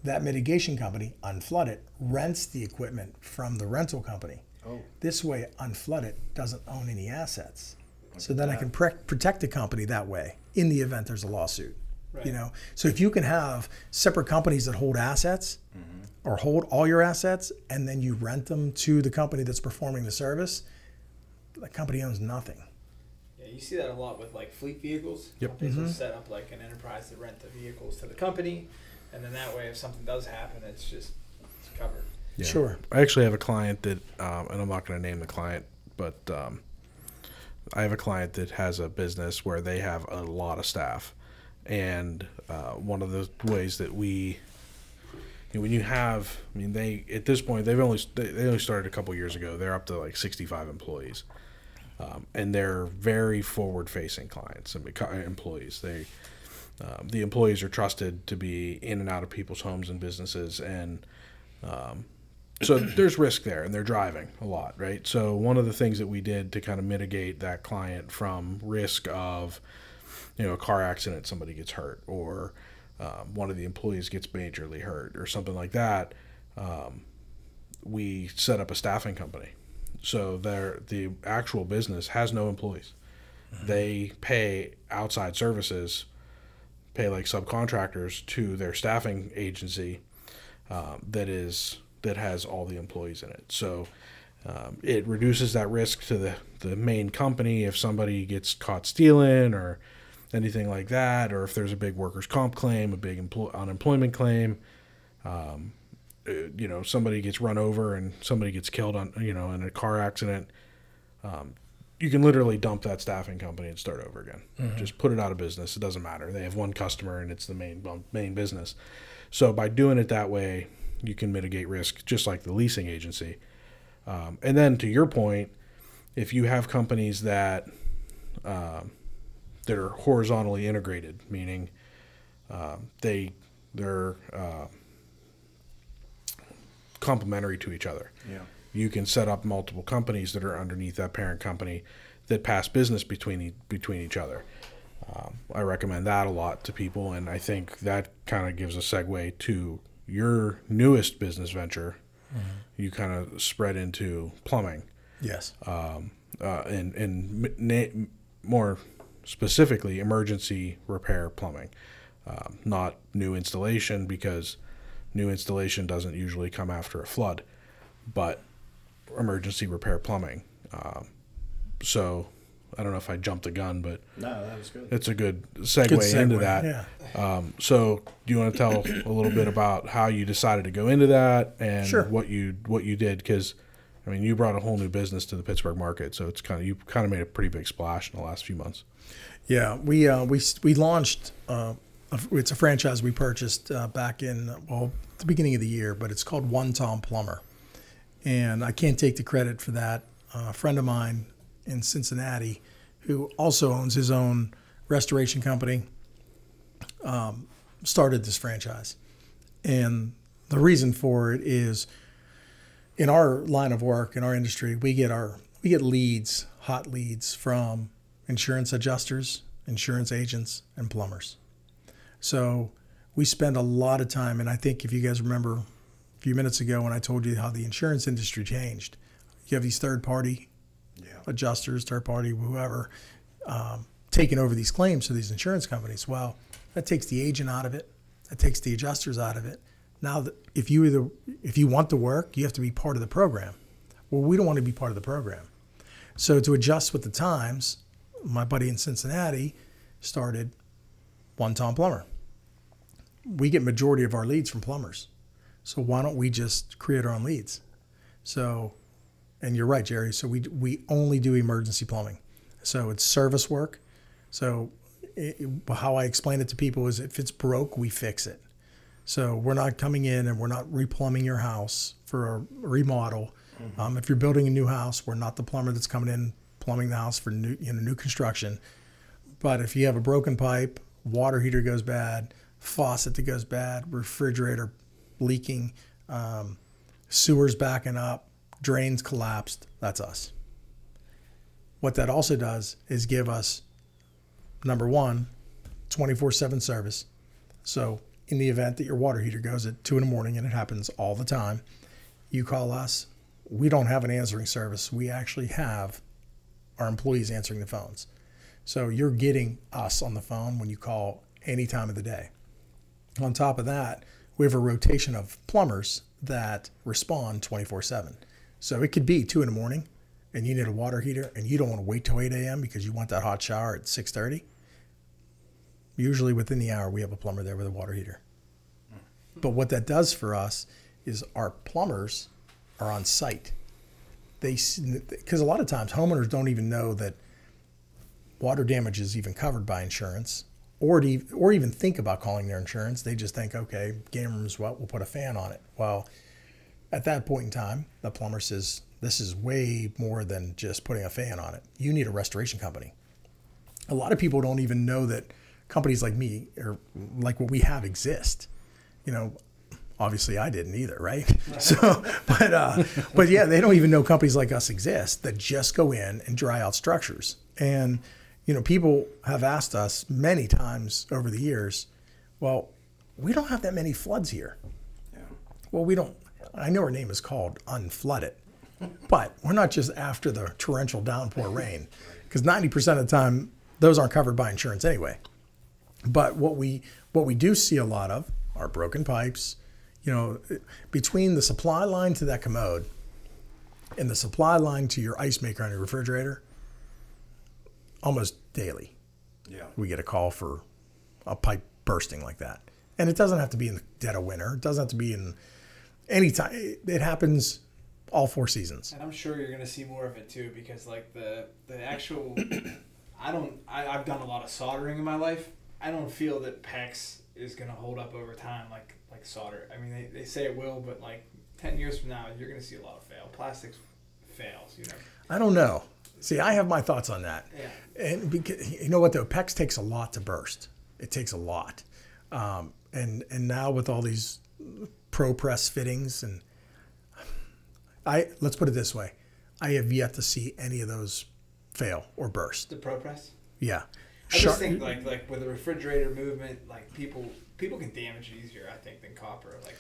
that mitigation company, Un-Flood-It, rents the equipment from the rental company. Oh. This way, Un-Flood-It doesn't own any assets. So then I can pre- protect the company that way in the event there's a lawsuit. You know, so if you can have separate companies that hold assets or hold all your assets, and then you rent them to the company that's performing the service, the company owns nothing. Yeah, you see that a lot with like fleet vehicles. Yep. Companies will mm-hmm. set up like an enterprise to rent the vehicles to the company, and then that way, if something does happen, it's just it's covered. Yeah. Sure. I actually have a client that, um, and I'm not going to name the client, but um, I have a client that has a business where they have a lot of staff, and uh, one of the ways that we, you know, when you have, I mean, they at this point they've only they, they only started a couple years ago. They're up to like 65 employees, um, and they're very forward-facing clients and employees. They um, the employees are trusted to be in and out of people's homes and businesses, and um, so there's risk there, and they're driving a lot, right? So one of the things that we did to kind of mitigate that client from risk of, you know, a car accident, somebody gets hurt, or um, one of the employees gets majorly hurt, or something like that, um, we set up a staffing company. So there, the actual business has no employees. They pay outside services pay like subcontractors to their staffing agency um, that is that has all the employees in it. So um, it reduces that risk to the the main company if somebody gets caught stealing or anything like that, or if there's a big workers' comp claim, a big empl- unemployment claim. Um, uh, you know, somebody gets run over and somebody gets killed on you know in a car accident. Um, you can literally dump that staffing company and start over again. Just put it out of business. It doesn't matter. They have one customer and it's the main main business. So by doing it that way, you can mitigate risk, just like the leasing agency. Um, and then to your point, if you have companies that um, that are horizontally integrated, meaning um, they they're uh, complementary to each other Yeah. you can set up multiple companies that are underneath that parent company that pass business between e- between each other. Um, I recommend that a lot to people, and I think that kind of gives a segue to your newest business venture. You kind of spread into plumbing, Yes. uh, and and m- na- more specifically, emergency repair plumbing, um, not new installation because new installation doesn't usually come after a flood, but emergency repair plumbing. Um, so I don't know if I jumped the gun, but No, that was good. it's a good segue, Good segue. into that. Yeah. Um, so do you want to tell a little bit about how you decided to go into that and Sure. what you what you did? Because I mean, you brought a whole new business to the Pittsburgh market, so it's kind of you kind of made a pretty big splash in the last few months. Yeah, we uh, we we launched. Uh, a- it's a franchise we purchased uh, back in well the beginning of the year, but it's called One Tom Plumber, and I can't take the credit for that. Uh, a friend of mine in Cincinnati, who also owns his own restoration company, um, started this franchise, and the reason for it is in our line of work in our industry we get our we get leads hot leads from insurance adjusters insurance agents and plumbers. So we spend a lot of time and i think if you guys remember a few minutes ago when i told you how the insurance industry changed you have these third party adjusters third party whoever um, taking over these claims for these insurance companies. Well that takes the agent out of it. That takes the adjusters out of it. Now if you either if you want to work you have to be part of the program. Well we don't want to be part of the program. So to adjust with the times my buddy in cincinnati started one tom plumber. We get majority of our leads from plumbers. So why don't we just create our own leads? So and you're right jerry. So we we only do emergency plumbing. So it's service work. So it, how i explain it to people is if it's broke we fix it. So we're not coming in and we're not replumbing your house for a remodel. Um, if you're building a new house, we're not the plumber that's coming in plumbing the house for new, you know, new construction. But if you have a broken pipe, water heater goes bad, faucet that goes bad, refrigerator leaking, um, sewers backing up, drains collapsed, that's us. What that also does is give us number one, 24 7 service. So, in the event that your water heater goes at two in the morning, and it happens all the time, you call us. We don't have an answering service. We actually have our employees answering the phones. So, you're getting us on the phone when you call any time of the day. On top of that, we have a rotation of plumbers that respond 24 7. So, it could be two in the morning and you need a water heater and you don't want to wait till 8 a.m. because you want that hot shower at 6:30 usually within the hour we have a plumber there with a water heater. But what that does for us is our plumbers are on site. They because a lot of times homeowners don't even know that water damage is even covered by insurance or to, or even think about calling their insurance. They just think okay game room's wet we'll put a fan on it. Well at that point in time the plumber says This is way more than just putting a fan on it. You need a restoration company. A lot of people don't even know that companies like me or like what we have exist. You know, obviously I didn't either, right? So, but uh, but yeah, they don't even know companies like us exist that just go in and dry out structures. And you know, people have asked us many times over the years, well, we don't have that many floods here. Well, we don't. I know her name is called Un-Flood-It, but we're not just after the torrential downpour rain, because 90% of the time those aren't covered by insurance anyway. But what we what we do see a lot of are broken pipes. You know, between the supply line to that commode and the supply line to your ice maker on your refrigerator, almost daily Yeah. we get a call for a pipe bursting like that. And it doesn't have to be in the dead of winter. It doesn't have to be in any time. It happens all four seasons. And I'm sure you're gonna see more of it too, because like the the actual, I don't. I, I've done a lot of soldering in my life. I don't feel that PEX is gonna hold up over time like like solder. I mean, they, they say it will, but like ten years from now, you're gonna see a lot of fail. Plastics fails, you know. I don't know. See, I have my thoughts on that. Yeah. And because, you know what though, PEX takes a lot to burst. It takes a lot. Um, and and now with all these pro press fittings and I let's put it this way, I have yet to see any of those fail or burst. The Pro Press. Yeah. I Sharp- just think like like with the refrigerator movement, like people people can damage it easier, I think, than copper. Like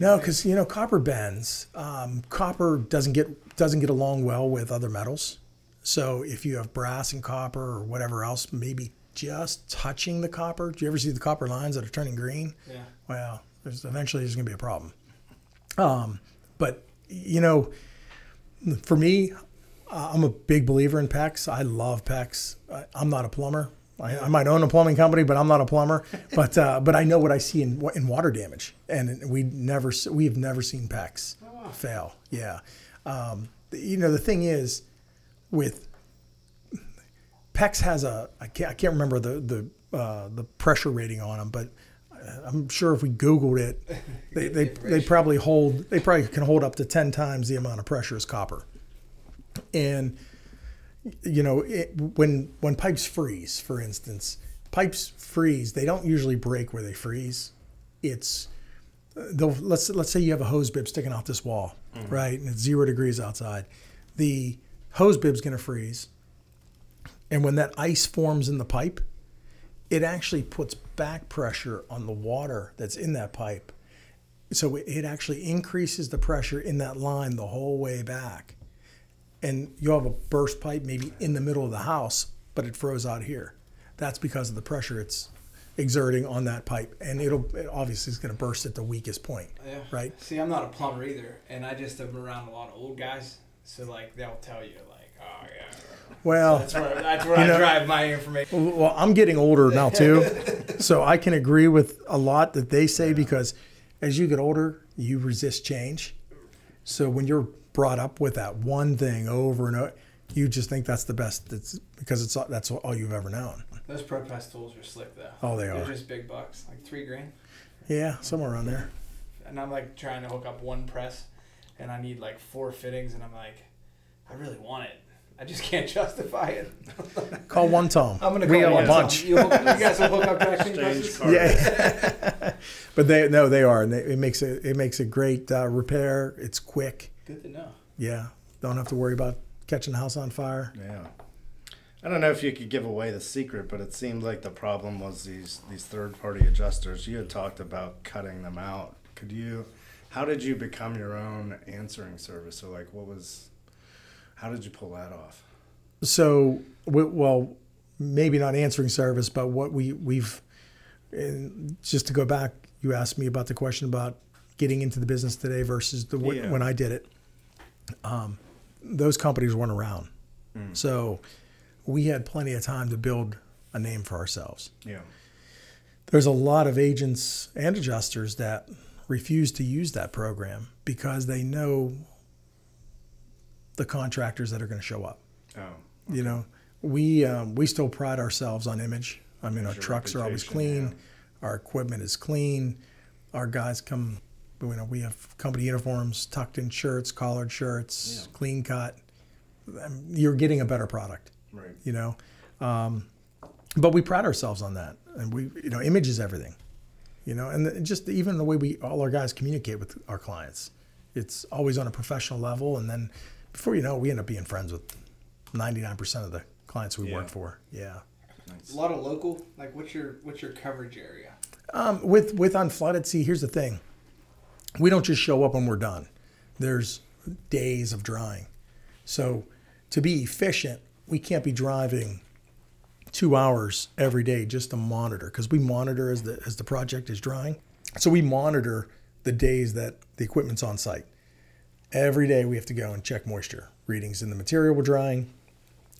No, because you know copper bends. Um, copper doesn't get doesn't get along well with other metals. So if you have brass and copper or whatever else, maybe just touching the copper. Do you ever see the copper lines that are turning green? yeah. Well, there's eventually there's going to be a problem. Um, but you know, for me, I'm a big believer in PEX. I love PEX. I'm not a plumber. I, I might own a plumbing company, but I'm not a plumber. But uh, but I know what I see in in water damage, and we never we've never seen PEX fail. Yeah, um, you know the thing is with PEX has a I can't, I can't remember the the uh, the pressure rating on them, but I'm sure if we Googled it, they they, they probably hold they probably can hold up to ten times the amount of pressure as copper. And you know it, when when pipes freeze, for instance, pipes freeze. They don't usually break where they freeze. It's they'll let's let's say you have a hose bib sticking out this wall, mm-hmm. right, and it's zero degrees outside. The hose bib's going to freeze, and when that ice forms in the pipe, it actually puts back pressure on the water that's in that pipe. So it- actually increases the pressure in that line the whole way back. And you'll have a burst pipe maybe in the middle of the house, but it froze out here. That's because of the pressure it's exerting on that pipe. And it'll it obviously is going to burst at the weakest point, Yeah. right? See, I'm not a plumber either, and I just have been around a lot of old guys, so like they'll tell you like, oh yeah. Well, That's where that's where I know- drive my information. Well, I'm getting older now too, so I can agree with a lot that they say because as you get older, you resist change. So when you're brought up with that one thing over and over, you just think that's the best. It's because it's that's all you've ever known. Those Pro Press tools are slick though. Oh, they are They're are. just big bucks, like three grand. Yeah, somewhere around there. And I'm like trying to hook up one press, and I need like four fittings, and I'm like, I really want it. I just can't justify it. Call one Tom. I'm gonna call have one a Tom. bunch. You, hook, you guys will hook up vaccine Exchange presses? card. Yeah, but they no, they are, and they, it makes it it makes a great uh, repair. It's quick. Good to know. Yeah, don't have to worry about catching the house on fire. Yeah. I don't know if you could give away the secret, but it seemed like the problem was these these third party adjusters. You had talked about cutting them out. Could you? How did you become your own answering service? So like, what was? How did you pull that off? So, well, maybe not answering service, but what we we've, and just to go back, you asked me about the question about getting into the business today versus the when- Yeah. when I did it. Um, those companies weren't around, so we had plenty of time to build a name for ourselves. Yeah. There's a lot of agents and adjusters that refuse to use that program because they know the contractors that are going to show up Oh. you know we um, we still pride ourselves on image i mean our trucks are always clean our equipment is clean our guys come You know, we have company uniforms, tucked in shirts, collared shirts, Yeah. clean cut. Um, You're getting a better product, Right. you know. Um, but we pride ourselves on that, and we, you know, image is everything, you know, and the, just even the way we all our guys communicate with our clients, it's always on a professional level, and then before you know, it, we end up being friends with 99% of the clients we Yeah. work for. Yeah. A lot of local. Like, what's your what's your coverage area? Um, with with Un-Flood-It, see, here's the thing: we don't just show up when we're done. There's days of drying, so to be efficient, we can't be driving two hours every day just to monitor because we monitor as the as the project is drying. So we monitor the days that the equipment's on site. Every day we have to go and check moisture readings in the material we're drying.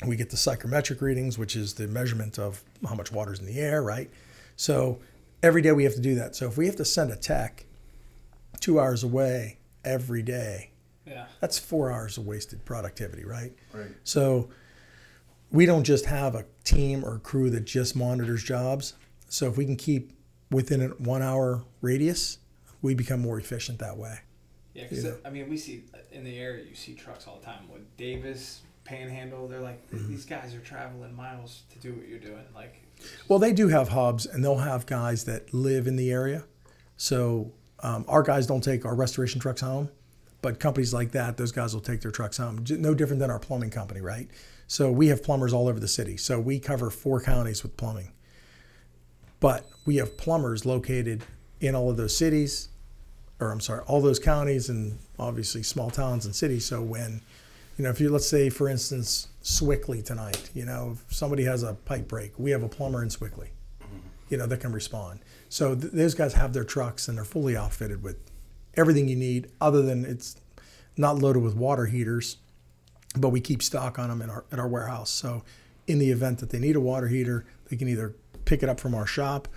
We get the psychrometric readings, which is the measurement of how much water's in the air, right? So every day we have to do that. So if we have to send a tech two hours away every day, Yeah. that's four hours of wasted productivity, right? Right. So we don't just have a team or crew that just monitors jobs. So if we can keep within a one hour radius, we become more efficient that way. Yeah, because Yeah. I mean, we see in the area, you see trucks all the time. With Davis, Panhandle, they're like Mm-hmm. these guys are traveling miles to do what you're doing. Like, Well, they do have hubs, and they'll have guys that live in the area. So um, our guys don't take our restoration trucks home, but companies like that, those guys will take their trucks home. No different than our plumbing company, right? So we have plumbers all over the city. So we cover four counties with plumbing, but we have plumbers located in all of those cities, or I'm sorry, all those counties, and obviously small towns and cities. So when you know, if you let's say, for instance, Sewickley tonight, you know, if somebody has a pipe break, we have a plumber in Sewickley, you know, that can respond. So th- those guys have their trucks and they're fully outfitted with everything you need, other than it's not loaded with water heaters, but we keep stock on them in our at our warehouse. So in the event that they need a water heater, they can either pick it up from our shop,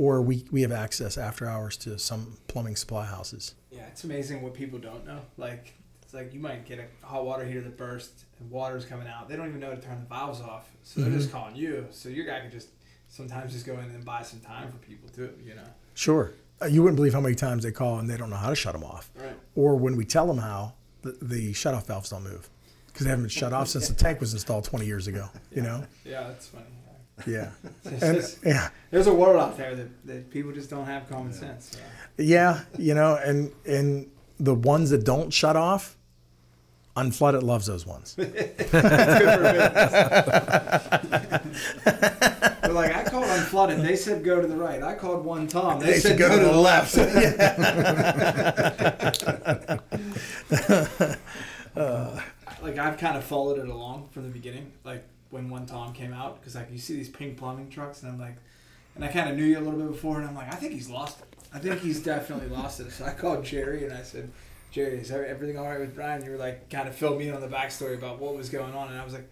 or we we have access after hours to some plumbing supply houses. yeah, it's amazing what people don't know. Like, it's like you might get a hot water heater that burst and water's coming out. They don't even know to turn the valves off, so they're Mm-hmm. just calling you. So your guy could just sometimes just go in and buy some time for people too. You know. Sure. Uh, You wouldn't believe how many times they call and they don't know how to shut them off. Right. Or when we tell them how, the, the shut-off valves don't move because they haven't been shut off since the tank was installed 20 years ago. You know? Yeah, that's funny. Yeah. It's And just- yeah, there's a world out there that, that people just don't have common sense. So. yeah. You know, and and the ones that don't shut off, Un-Flood-It loves those ones. It's good for business. They're like, I called Un-Flood-It. They said go to the right. I called one Tom. They, said go, to the left. like I've kind of followed it along from the beginning. Like when one Tom came out, because like you see these pink plumbing trucks, and I'm like, and I kind of knew you a little bit before, and I'm like, I think he's lost it. I think he's definitely lost it. So I called Jerry and I said, Jerry, is everything all right with Brian? You were like, kind of filled me in on the backstory about what was going on, and I was like,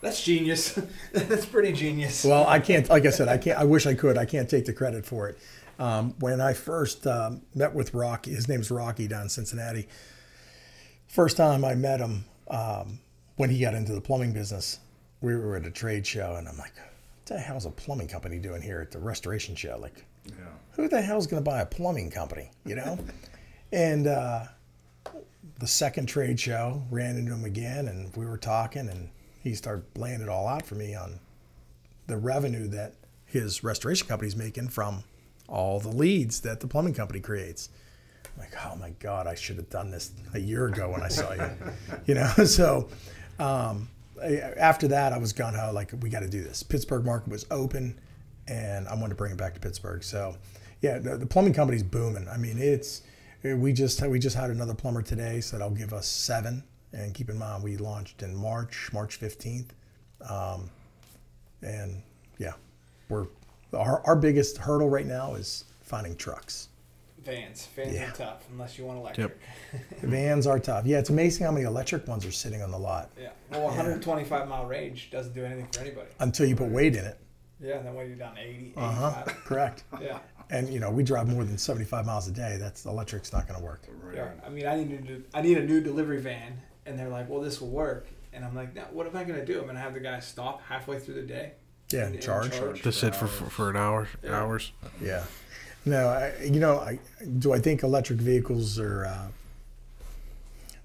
that's genius. that's pretty genius. Well, I can't. Like I said, I can't. I wish I could. I can't take the credit for it. Um, when I first um, met with Rocky, his name's Rocky down in Cincinnati. First time I met him um, when he got into the plumbing business, we were at a trade show, and I'm like, "What the hell's a plumbing company doing here at the restoration show? Like, Yeah. who the hell's going to buy a plumbing company? You know?" and uh, the second trade show ran into him again, and we were talking, and he started laying it all out for me on the revenue that his restoration company's making from all the leads that the plumbing company creates. I'm like, oh my God, I should have done this a year ago when I saw you. you know, so um, after that, I was gun ho, like, we got to do this. Pittsburgh market was open, and I wanted to bring it back to Pittsburgh. So, yeah, the, the plumbing company's booming. I mean, it's we just we just had another plumber today, so that'll give us seven. And keep in mind, we launched in March, March 15th. Um, and yeah, we're our, our biggest hurdle right now is finding trucks. Vans, vans Yeah. are tough unless you want electric. Vans are tough. Yeah, it's amazing how many electric ones are sitting on the lot Yeah. Well, 125 mile range doesn't do anything for anybody. until you put weight in it. Yeah. Then when you're down 80, Uh huh. 85. Correct. Yeah. And you know, we drive more than 75 miles a day. That's electric's not going to work. Yeah. I mean, I need to. I need a new delivery van, and they're like, "Well, this will work." And I'm like, "No, what am I gonna do? I'm gonna have the guy stop halfway through the day." Yeah, and- and charge. charge. to sit for, for, for an hour, Yeah. hours. Yeah. No, I, you know, I, do I think electric vehicles are uh,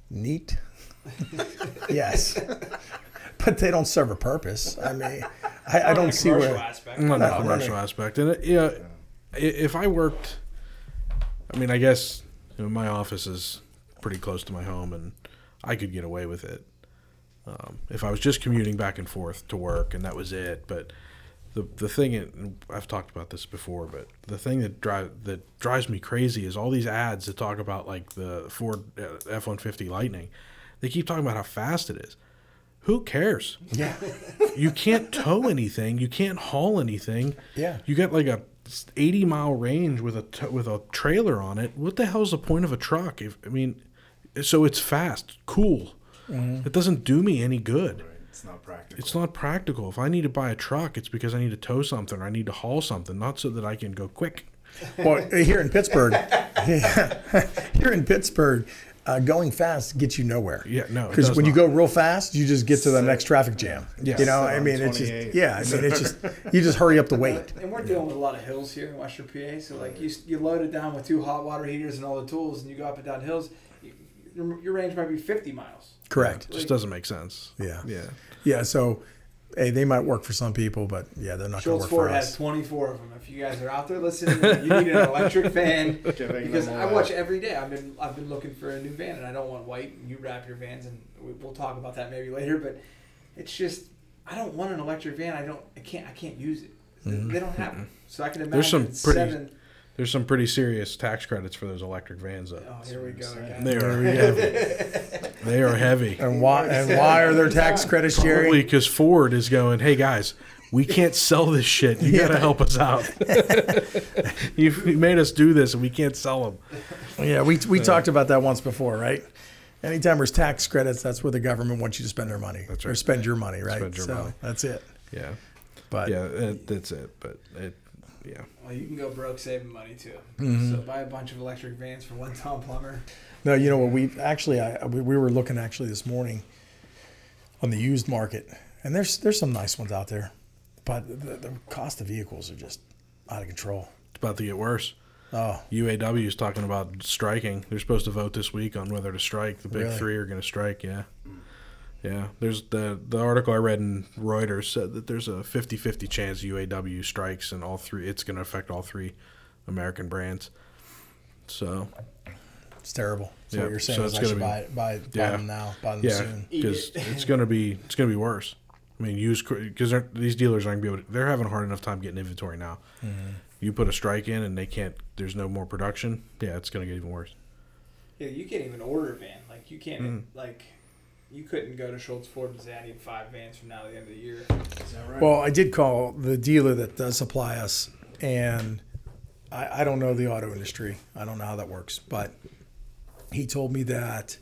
neat? yes, but they don't serve a purpose. I mean, I, I On don't the see commercial where. aspect. not No, the no, commercial no. aspect. And it, yeah, i if I worked, I mean, I guess you know, my office is pretty close to my home, and I could get away with it um, if I was just commuting back and forth to work, and that was it. But the the thing, and I've talked about this before, but the thing that drive that drives me crazy is all these ads that talk about like the Ford F one fifty Lightning. They keep talking about how fast it is. Who cares? Yeah, you can't tow anything. You can't haul anything. Yeah. You got like a 80 mile range with a t- with a trailer on it. What the hell is the point of a truck? If I mean, so it's fast, cool. Mm-hmm. It doesn't do me any good. It's not practical. It's not practical. If I need to buy a truck, it's because I need to tow something or I need to haul something, not so that I can go quick. well, here in Pittsburgh, yeah, here in Pittsburgh, uh, going fast gets you nowhere. Yeah, no, because does when you go real fast, you just get to the next traffic jam. Yeah. you know, Sit I mean, it's just yeah, I mean, it's just you just hurry up the wait. And we're dealing with a lot of hills here in Western PA. So like you, you load it down with two hot water heaters and all the tools, and you go up and down hills. You, your, your range might be 50 miles. Correct. It just doesn't make sense. Yeah. Yeah. Yeah. So, hey, they might work for some people, but yeah, they're not going to work Ford for us. has 24 of them. If you guys are out there listening, you need an electric van because I watch every day. I've been I've been looking for a new van, and I don't want white. And you wrap your vans, and we, we'll talk about that maybe later. But it's just I don't want an electric van. I don't. I can't. I can't use it. Mm-hmm. They don't have them. So I can imagine There's some pretty- seven. There's some pretty serious tax credits for those electric vans, though. Oh, here we go again. They are heavy. they are heavy. And why? And why are there tax credits, Probably because Ford is going, hey guys, we can't sell this shit. You got to help us out. you, you made us do this and we can't sell them. Yeah, we we talked about that once before, right? Anytime there's tax credits, that's where the government wants you to spend their money That's or spend your money, right? Spend your so money. that's it. Yeah. But Yeah, it, that's it. But it, yeah. Well, you can go broke saving money too. Mm-hmm. So buy a bunch of electric vans for one Tom Plumber. No, you know what? We actually, I, we, we were looking actually this morning on the used market, and there's there's some nice ones out there, but the, the cost of vehicles are just out of control. It's about to get worse. Oh, UAW is talking about striking. They're supposed to vote this week on whether to strike. The big Really? three are going to strike. Yeah, yeah. There's the the article I read in Reuters said that there's a 50-50 chance UAW strikes, and all three. It's going to affect all three American brands. So it's terrible. So Yeah, what you're saying so is it's I gonna should be- buy it, buy, buy Yeah. them now, buy them yeah, soon. Because it. it's going to be it's going to be worse. I mean, use because these dealers aren't going to be able. To, they're having a hard enough time getting inventory now. Mm-hmm. You put a strike in, and they can't. There's no more production. Yeah, it's going to get even worse. Yeah, you can't even order a van. Like you can't Mm. like you couldn't go to Shults Ford and say I need five vans from now to the end of the year. Is that right? Well, I did call the dealer that does supply us, and I, I don't know the auto industry. I don't know how that works, but he told me that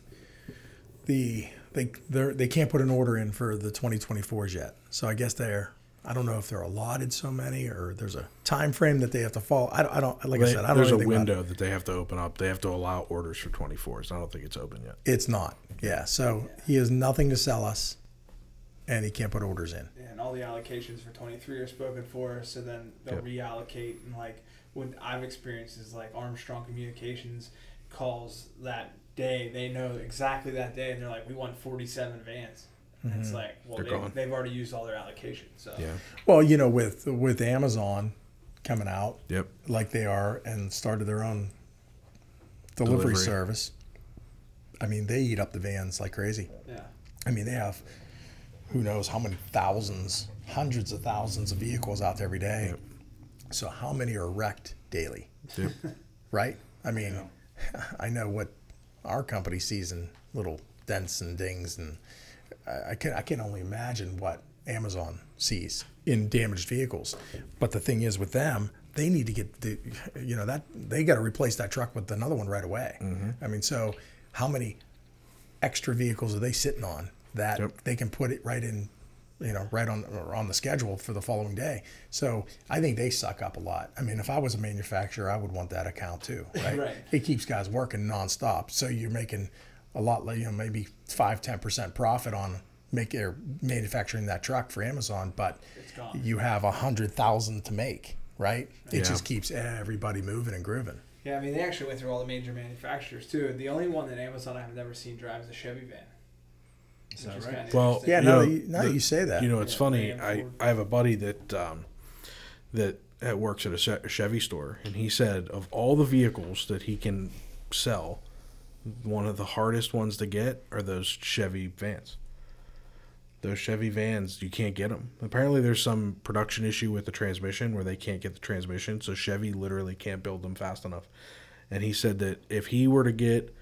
the they they they can't put an order in for the 2024s yet. So I guess they're I don't know if they're allotted so many or there's a time frame that they have to follow. I don't, I don't like I said I don't there's a anything about it. window that they have to open up. They have to allow orders for 24s. I don't think it's open yet. It's not. Yeah. So he has nothing to sell us, and he can't put orders in. And all the allocations for twenty three are spoken for, so then they'll Yep. reallocate and like what I've experienced is like Armstrong Communications calls that day, they know exactly that day and they're like, We want forty seven vans. And it's mm-hmm. like, well, They're they, gone. they've already used all their allocations. So Yeah. Well, you know, with with Amazon coming out, Yep. like they are and started their own delivery, Delivery. service. I mean, they eat up the vans like crazy. yeah. I mean, they have who knows how many thousands, hundreds of thousands of vehicles out there every day. Yep. So how many are wrecked daily, Yep. right? I mean, I know what our company sees in little dents and dings, and I, I can I can only imagine what Amazon sees in damaged vehicles. But the thing is, with them, they need to get the, you know, that they got to replace that truck with another one right away. Mm-hmm. I mean, so how many extra vehicles are they sitting on that Yep. they can put it right in, you know, right on or on the schedule for the following day. So I think they suck up a lot. I mean, if I was a manufacturer, I would want that account too, right? Right. It keeps guys working nonstop. So you're making a lot, like, you know, maybe five, ten percent profit on make or manufacturing that truck for Amazon, but you have a hundred thousand to make. right? It Yeah. just keeps everybody moving and grooving. Yeah, I mean they actually went through all the major manufacturers too. The only one that Amazon I have never seen drive is a Chevy van. Is which that is right? kinda Well, interesting. Yeah, You now, know, that you, now that the- you say that. You know, it's Yeah, funny. I, I have a buddy that um, that that works at a Chevy store, and he said of all the vehicles that he can sell, one of the hardest ones to get are those Chevy vans. Those Chevy vans, you can't get them. Apparently, there's some production issue with the transmission where they can't get the transmission, so Chevy literally can't build them fast enough. And he said that if he were to get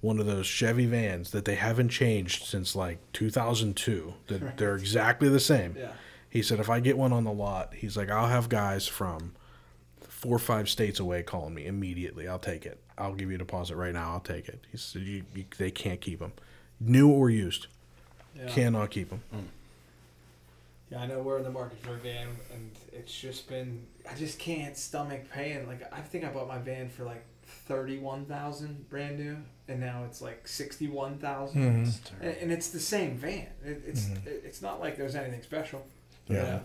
one of those Chevy vans that they haven't changed since like 2002, that they're exactly the same. Yeah. He said if I get one on the lot, he's like I'll have guys from four or five states away calling me immediately. I'll take it. I'll give you a deposit right now. I'll take it. He said you, you, they can't keep them, new or used. Yeah. Cannot keep them. Yeah, I know we're in the market for a van, and it's just been. I just can't stomach paying. Like I think I bought my van for like thirty-one thousand brand new, and now it's like sixty-one Mhm. And, and it's the same van. It, it's Mhm. it, it's not like there's anything special. Yeah. You know?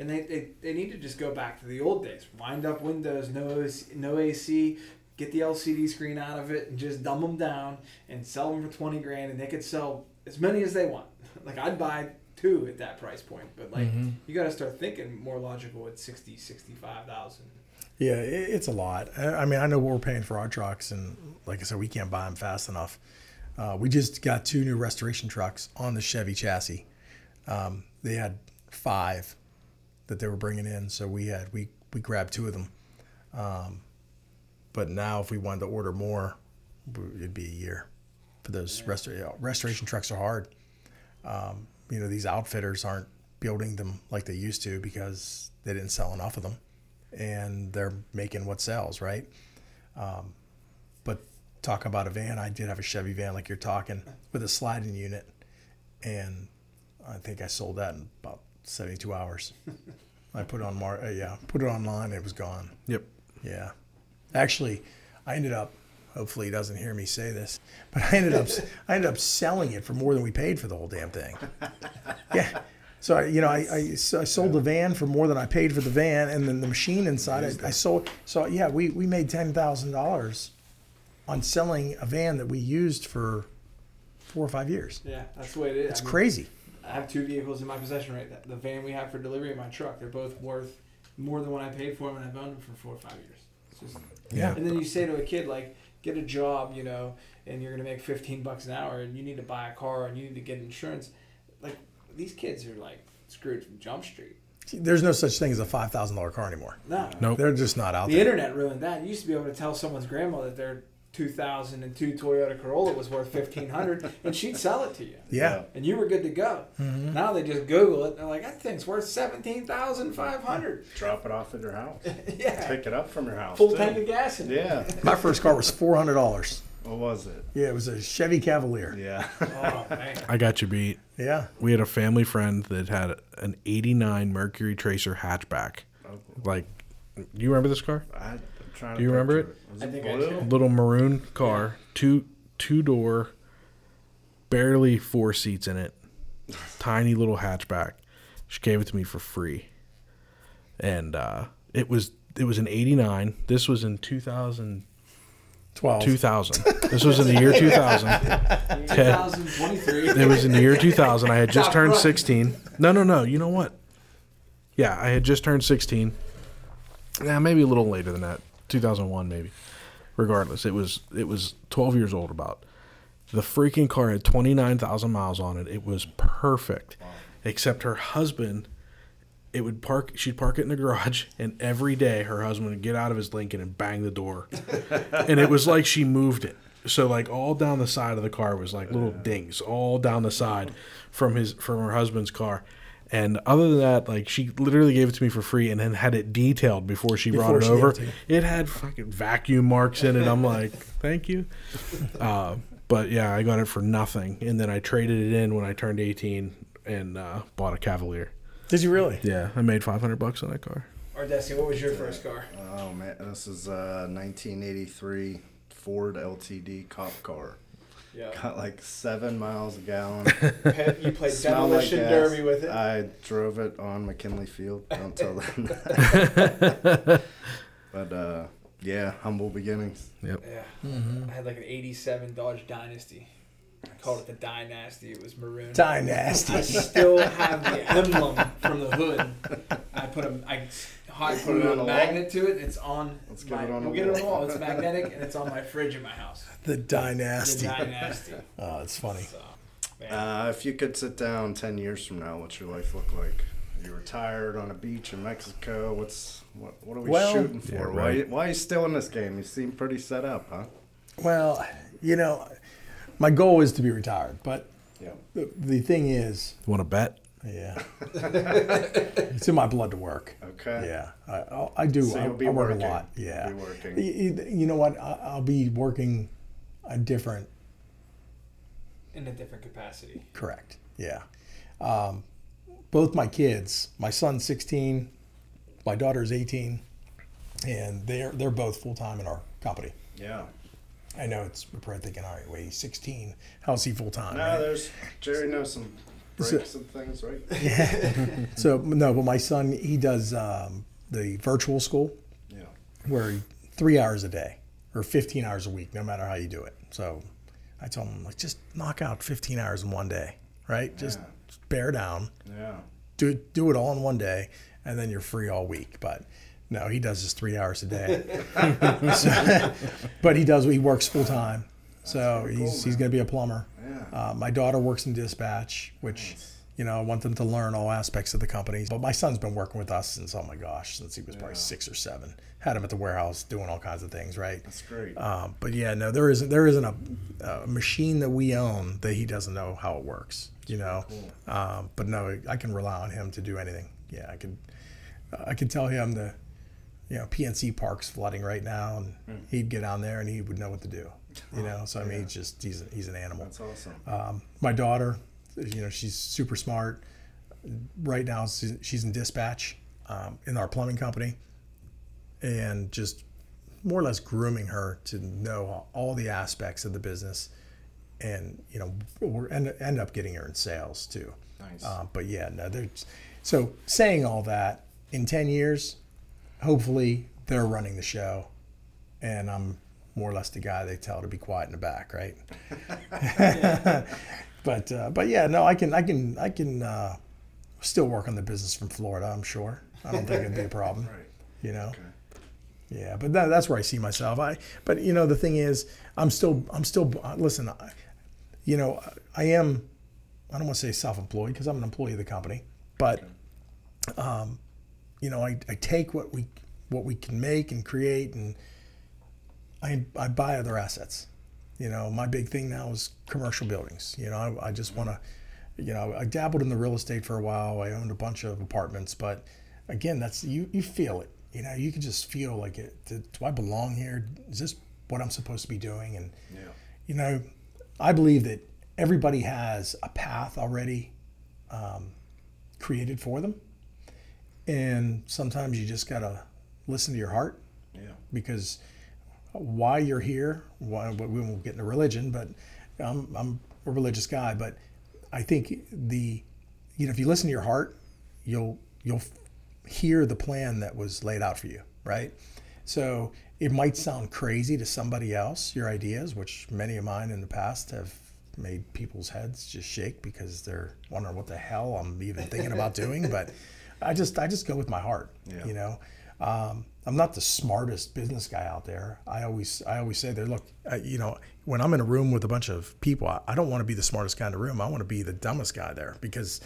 And they, they, they need to just go back to the old days. Wind up windows, no no AC, get the LCD screen out of it, and just dumb them down and sell them for twenty grand, and they could sell as many as they want. Like I'd buy two at that price point, but like Mhm. you got to start thinking more logical at 60, 65,000. Yeah, it's a lot. I I mean, I know what we're paying for our trucks, and like I said, we can't buy them fast enough. Uh, we just got two new restoration trucks on the Chevy chassis. Um, they had five that they were bringing in, so we had we we grabbed two of them. Um, but now, if we wanted to order more, it'd be a year for those restor- yeah, restoration trucks are hard. Um, you know, these outfitters aren't building them like they used to because they didn't sell enough of them and they're making what sells, right? Um, but talk about a van, I did have a Chevy van like you're talking with a sliding unit, and I think I sold that in about 72 hours. I put it on Mar, uh, yeah, put it online, it was gone. Yep. Yeah, actually, I ended up. Hopefully, he doesn't hear me say this, but I ended up I ended up selling it for more than we paid for the whole damn thing. Yeah. So I, you know, I, I, so I sold the van for more than I paid for the van, and then the machine inside. I, I sold. So yeah, we, we made ten thousand dollars on selling a van that we used for four or five years. Yeah, that's the way it is. It's I mean, crazy. I have two vehicles in my possession right now. The van we have for delivery and my truck, they're both worth more than what I paid for them, and I've owned them for four or five years. It's just, Yeah. And then you say to a kid like, get a job, you know, and you're gonna make fifteen bucks an hour, and you need to buy a car and you need to get insurance. Like these kids are like screwed from Jump Street. There's no such thing as a five thousand dollar car anymore. No, Nope. They're just not out the there. The internet ruined that. You used to be able to tell someone's grandma that their 2002 Toyota Corolla was worth 1500 and she'd sell it to you. Yeah. And you were good to go. Mhm. Now they just Google it. And they're like, that thing's worth 17500 Drop it off at your house. Yeah. Pick it up from your house. Full too. tank of gas in it. Yeah. My first car was four hundred dollars. What was it? Yeah, it was a Chevy Cavalier. Yeah. Oh, man. I got you beat. Yeah. We had a family friend that had an '89 Mercury Tracer hatchback. Like, you remember this car? I, am trying Do you remember picture Was I it think I blue? do. little maroon car, two two door, barely four seats in it, tiny little hatchback. She gave it to me for free, and uh, it was it was an '89. This was in 2000. Twelve. 2000. This was in the year 2000. 2023. It was in the year 2000. I had just Top turned front. 16. No, no, no. You know what? Yeah, I had just turned 16. Yeah, maybe a little later than that. 2001 maybe. Regardless, it was it was 12 years old about. The freaking car had 29,000 miles on it. It was perfect. Except her husband it would park she'd park it in the garage and every day her husband would get out of his Lincoln and bang the door. and it was like she moved it. So like all down the side of the car was like little dings all down the side from his from her husband's car. And other than that, like she literally gave it to me for free and then had it detailed before she Before brought it she over. it It had fucking vacuum marks in it. I'm like, thank you. Uh, but yeah, I got it for nothing. And then I traded it in when I turned 18 and uh, bought a Cavalier. Did you really? Yeah, I made 500 bucks on that car. Or Desi, what was your first car? Oh man, this is a 1983 Ford LTD cop car. Yeah. got like seven miles a gallon. Pe- You played Smelled like demolition gas. derby with it. I drove it on McKinley Field. Don't tell them that. but uh, yeah, humble beginnings. Yep. yeah. I had like an '87 Dodge Dynasty. I called it the Dynasty. It was maroon. I Dynasty. still have the emblem from the hood. I put a I, I put Put it a on the magnet to it. It's on. Let's get my, it on we'll get it on the wall. wall. It's magnetic and it's on my fridge in my house. The dynasty. The dynasty. Dynasty. Oh, it's funny. So. Uh, if you could sit down ten years from now, what's your life look like? You retired on a beach in Mexico. What's what? What are we Well- shooting Yeah, for? right. Why? Why are you still in this game? You seem pretty set up, huh? Well, you know, my goal is to be retired, but Yeah. the, the thing is, Want to bet? Yeah, it's in my blood to work. Okay. Yeah, I, I'll- I do. So I, you'll be I work working. a lot. Yeah, You'll be working. Y- y- You know what? I- I'll be working a different. in a different capacity. Correct. Yeah. Um, both my kids, my son's 16, my daughter's 18, and they're they're both full time in our company. Yeah. I know it's we're probably thinking, all right, wait, he's 16. How's he full time? No, there's Jerry knows some breaks and things, right? So no, but my son he does um, the virtual school Yeah. where he, three hours a day or 15 hours a week, no matter how you do it. So I told him like just knock out 15 hours in one day, right? Just bear down, Yeah. do it, do it all in one day, and then you're free all week. But no, he does just three hours a day. So- but he does he works full time, so he's cool, he's going to be a plumber. Yeah. Uh, my daughter works in dispatch, which you know I want them to learn all aspects of the company. But my son's been working with us since oh my gosh, since he was probably six or seven. Had him at the warehouse doing all kinds of things, right? That's great. Um, but yeah, no, there isn't there isn't a, a machine that we own that he doesn't know how it works. You know, um, but no, I can rely on him to do anything. Yeah, I can I could tell him the you know PNC Park's flooding right now, and Hmm. he'd get on there and he would know what to do. You know, so I mean, he's just he's he's an animal. That's awesome. Um, my daughter, you know, she's super smart. Right now, she's she's in dispatch um, in our plumbing company, and just more or less grooming her to know all the aspects of the business, and you know, we're end, end up getting her in sales too. Nice. Uh, but yeah, no, there's so saying all that in ten years, hopefully they're running the show, and I'm more or less the guy they tell to be quiet in the back, right? but uh, but yeah, no, I can I can I can uh, still work on the business from Florida. I'm sure. I don't think it'd be a problem. Right. You know. Okay. Yeah, but that, that's where I see myself. I but you know the thing is, I'm still I'm still listen. I, you know, I am. I don't want to say self-employed because I'm an employee of the company, but um, you know, I, I take what we what we can make and create, and I I buy other assets. You know, my big thing now is commercial buildings. You know, I, I just want to, you know, I dabbled in the real estate for a while. I owned a bunch of apartments, but again, that's you you feel it. You know, you can just feel like it. Do, do I belong here? Is this what I'm supposed to be doing? And Yeah. you know, I believe that everybody has a path already um, created for them, and sometimes you just gotta listen to your heart Yeah. because why you're here. Why we won't get into religion, but I'm I'm a religious guy. But I think the you know if you listen to your heart, you'll you'll hear the plan that was laid out for you, right? So it might sound crazy to somebody else, your ideas, which many of mine in the past have made people's heads just shake because they're wondering what the hell I'm even thinking about doing. But I just I just go with my heart, Yeah. you know. Um, I'm not the smartest business guy out there. I always I always say there, look, I, you know, when I'm in a room with a bunch of people, I, I don't want to be the smartest guy in the room. I want to be the dumbest guy there because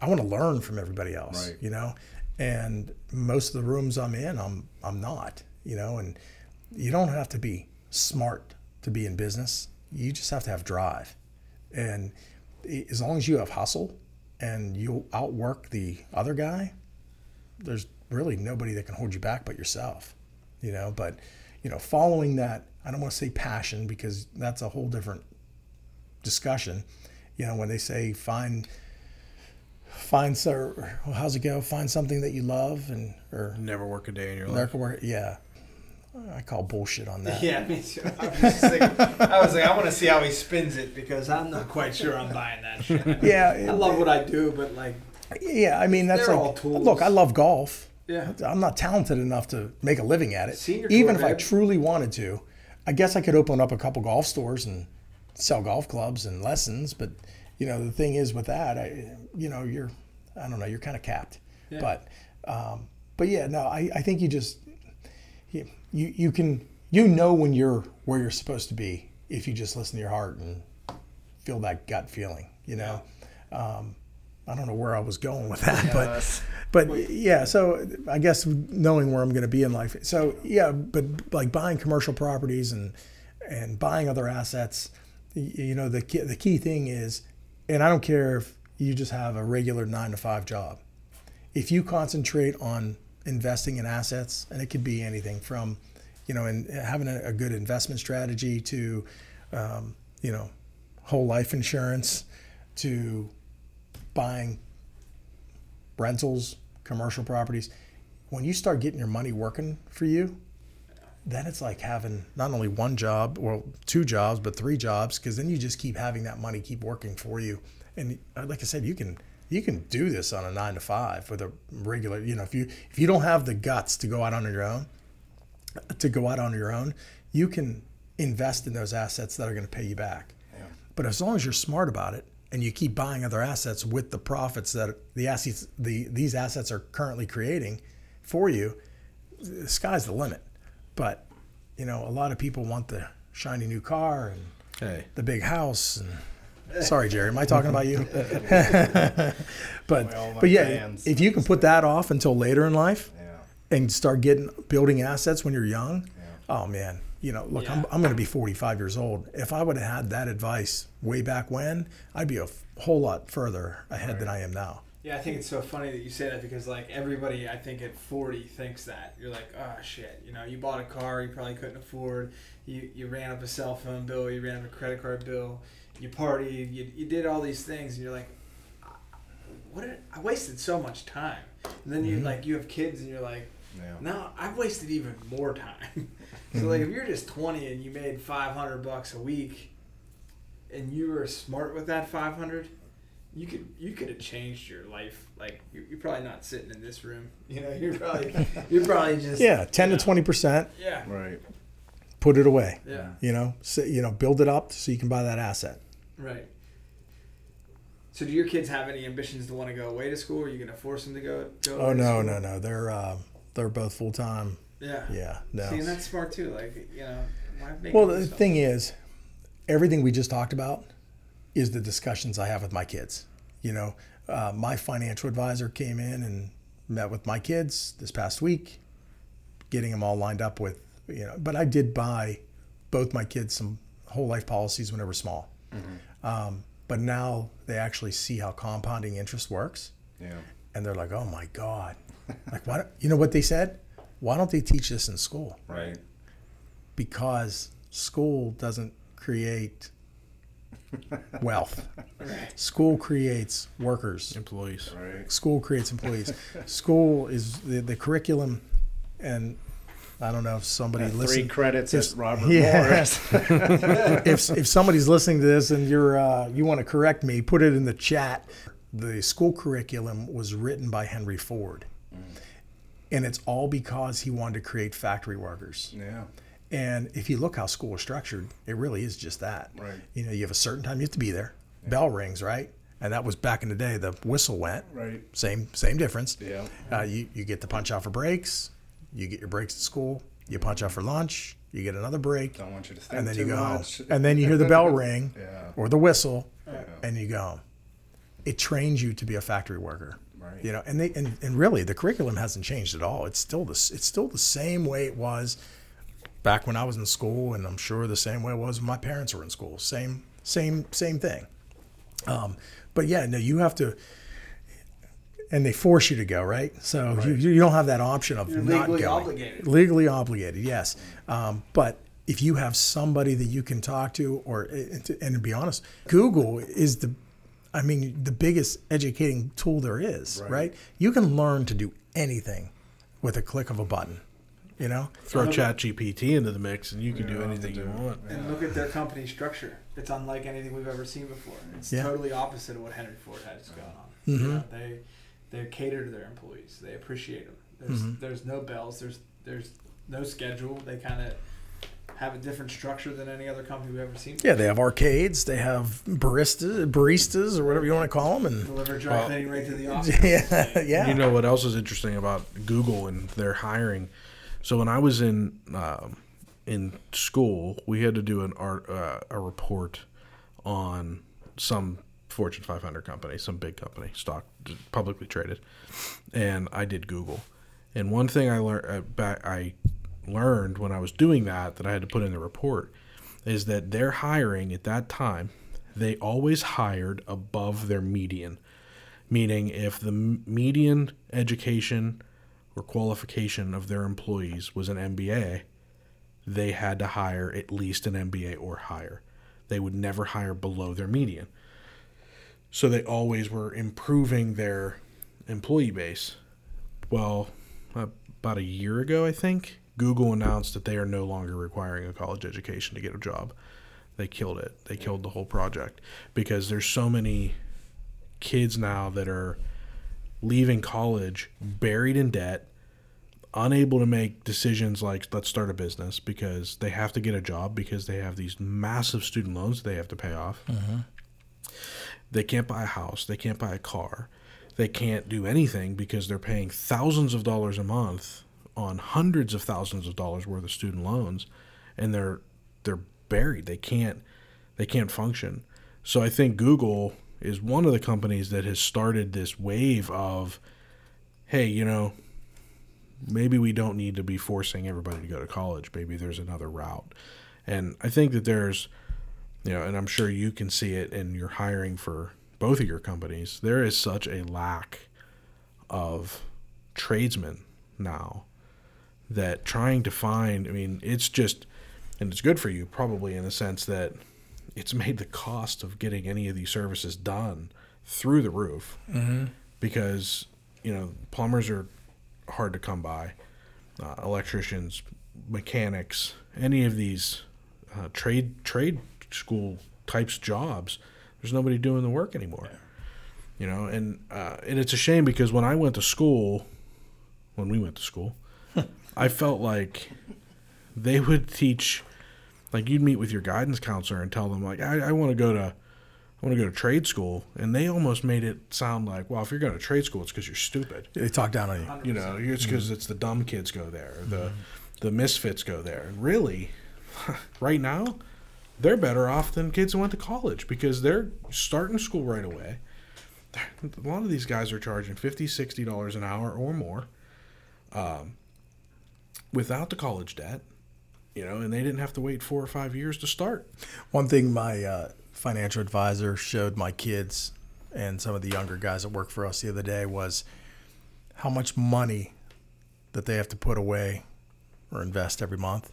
I want to learn from everybody else, Right. you know. And most of the rooms I'm in, I'm I'm not, you know. And you don't have to be smart to be in business. You just have to have drive, and as long as you have hustle and you'll outwork the other guy, there's really nobody that can hold you back but yourself, you know. But you know, following that, I don't want to say passion because that's a whole different discussion. You know, when they say find find so how's it go? Find something that you love and or Never work a day in your life. American work. Yeah, I call bullshit on that. Yeah, me too. I was, just thinking, I was like, I want to see how he spins it because I'm not quite sure I'm buying that shit. Yeah, I love what I do, but like, Yeah, I mean that's like all tools. look. I love golf. Yeah, I'm not talented enough to make a living at it. Senior Even if I truly wanted to, I guess I could open up a couple golf stores and sell golf clubs and lessons. But you know, the thing is with that, I, you know, you're, I don't know, you're kind of capped. Yeah. But, um, but yeah, no, I, I think you just, you, you, you can, you know, when you're where you're supposed to be if you just listen to your heart and feel that gut feeling. You know, um, I don't know where I was going with that, but Yes. but yeah, so I guess knowing where I'm going to be in life. So yeah, but like buying commercial properties and and buying other assets, you know, the key, the key thing is, and I don't care if you just have a regular nine to five job. If you concentrate on investing in assets, and it could be anything from, you know, and having a, a good investment strategy to, um, you know, whole life insurance, to buying rentals, commercial properties, when you start getting your money working for you, then it's like having not only one job or two jobs, but three jobs, because then you just keep having that money keep working for you. And uh, like I said, you can you can do this on a nine to five with a regular. You know, if you if you don't have the guts to go out on your own, to go out on your own, you can invest in those assets that are going to pay you back. But as long as you're smart about it and you keep buying other assets with the profits that the assets the these assets are currently creating for you, the sky's the limit. But you know, a lot of people want the shiny new car and Hey, the big house and sorry jerry am i talking about you but but yeah fans. if you can put that off until later in life Yeah. and start getting building assets when you're young oh man you know look I'm, I'm going to be 45 years old if i would have had that advice way back when i'd be a f- whole lot further ahead than i am now yeah. I think it's so funny that you say that because like everybody, I think at 40 thinks that you're like, oh shit, you know, you bought a car you probably couldn't afford, you you ran up a cell phone bill, you ran up a credit card bill, you partied, you, you did all these things, and you're like, ah, what did I wasted so much time. And then you mm-hmm. like you have kids and you're like, Yeah. no, I've wasted even more time. so like if you're just 20 and you made 500 bucks a week, and you were smart with that 500, you could you could have changed your life. Like you, you're probably not sitting in this room. You know, you're probably you're probably just yeah 10 to know, 20 percent Yeah, Right. put it away yeah, you know so, you know build it up so you can buy that asset right. So do your kids have any ambitions to want to go away to school? Are you gonna force them to go? go oh away to no school? no no they're uh, they're both full-time Yeah. yeah no See, and that's smart too. Like you know, why Well, the yourself? thing is, everything we just talked about is the discussions I have with my kids. You know, uh, my financial advisor came in and met with my kids this past week, getting them all lined up with, you know, but I did buy both my kids some whole life policies when they were small. Um, but now they actually see how compounding interest works Yeah. and they're like, oh my God. like, what? you know what they said? Why don't they teach this in school? Right. because school doesn't create wealth. School creates workers. employees. Right. School creates employees. School is the, the curriculum, and I don't know if somebody listening. Three credits Yes. at Robert Yeah. Morris. if if somebody's listening to this and you're uh, you want to correct me, put it in the chat. The school curriculum was written by Henry Ford, and it's all because he wanted to create factory workers. yeah. And if you look how school is structured, it really is just that. Right. You know, you have a certain time you have to be there. Bell rings, right? And that was back in the day. The whistle went. Right. Same same difference. Yeah. Uh, you you get the punch out for breaks. You get your breaks at school. You punch out for lunch. You get another break, Don't want you to think and then too you go much. home. And then you hear the bell ring Yeah. or the whistle, Yeah. and you go home. It trains you to be a factory worker. Right. You know, and they and, and really the curriculum hasn't changed at all. It's still the it's still the same way it was back when I was in school, and I'm sure the same way it was when my parents were in school. Same same same thing. Um, but yeah, no, you have to. And they force you to go, right? So you, you don't have that option of You're not legally going. obligated. Legally obligated, yes. Um, but if you have somebody that you can talk to, or and to be honest, Google is the, I mean, the biggest educating tool there is, right? Right. You can learn to do anything with a click of a button. You know, Throw Yeah. Chat GPT into the mix, and you can Yeah, do anything to you want. And look at their company structure. It's unlike anything we've ever seen before. It's Yeah. totally opposite of what Henry Ford has going on. Mhm. You know, they they cater to their employees. They appreciate them. There's Mhm. there's no bells. There's there's no schedule. They kind of have a different structure than any other company we've ever seen. yeah, they have arcades, they have baristas, baristas, or whatever you want to call them, and Deliver dry Well- cleaning right to the office. yeah, yeah. You know what else is interesting about Google and their hiring? So when I was in um, in school, we had to do an art uh, a report on some Fortune 500 company, some big company, stock publicly traded, and I did Google. And one thing I learned uh, back I learned when I was doing that that I had to put in the report is that their hiring at that time they always hired above their median meaning if the median education or qualification of their employees was an MBA, they had to hire at least an MBA or higher. They would never hire below their median. So they always were improving their employee base. Well, about a year ago, I think, Google announced that they are no longer requiring a college education to get a job. They killed it. They killed the whole project because there's so many kids now that are leaving college buried in debt, unable to make decisions like let's start a business because they have to get a job because they have these massive student loans they have to pay off. Mm-hmm. They can't buy a house, they can't buy a car. They can't do anything because they're paying thousands of dollars a month on hundreds of thousands of dollars worth of student loans and they're they're buried. They can't they can't function. So I think Google is one of the companies that has started this wave of hey, you know, maybe we don't need to be forcing everybody to go to college. Maybe there's another route. And I think that there's you know, and I'm sure you can see it in your hiring for both of your companies. There is such a lack of tradesmen now that trying to find, I mean, it's just, and it's good for you probably in the sense that it's made the cost of getting any of these services done through the roof because, you know, plumbers are hard to come by, uh, electricians, mechanics, any of these uh, trade trade school types jobs. There's nobody doing the work anymore. You know, and uh, and it's a shame because when I went to school, when we went to school, I felt like they would teach, like you'd meet with your guidance counselor and tell them like I, I want to go to, I want to go to trade school, and they almost made it sound like well if you're going to trade school it's because you're stupid. They talk down on you. You know, it's because it's the dumb kids go there, the the misfits go there. And really, right now, they're better off than kids who went to college because they're starting school right away. A lot of these guys are charging 50 60 dollars an hour or more, um, without the college debt. You know, and they didn't have to wait four or five years to start. One thing my uh, financial advisor showed my kids and some of the younger guys that work for us the other day was how much money that they have to put away or invest every month.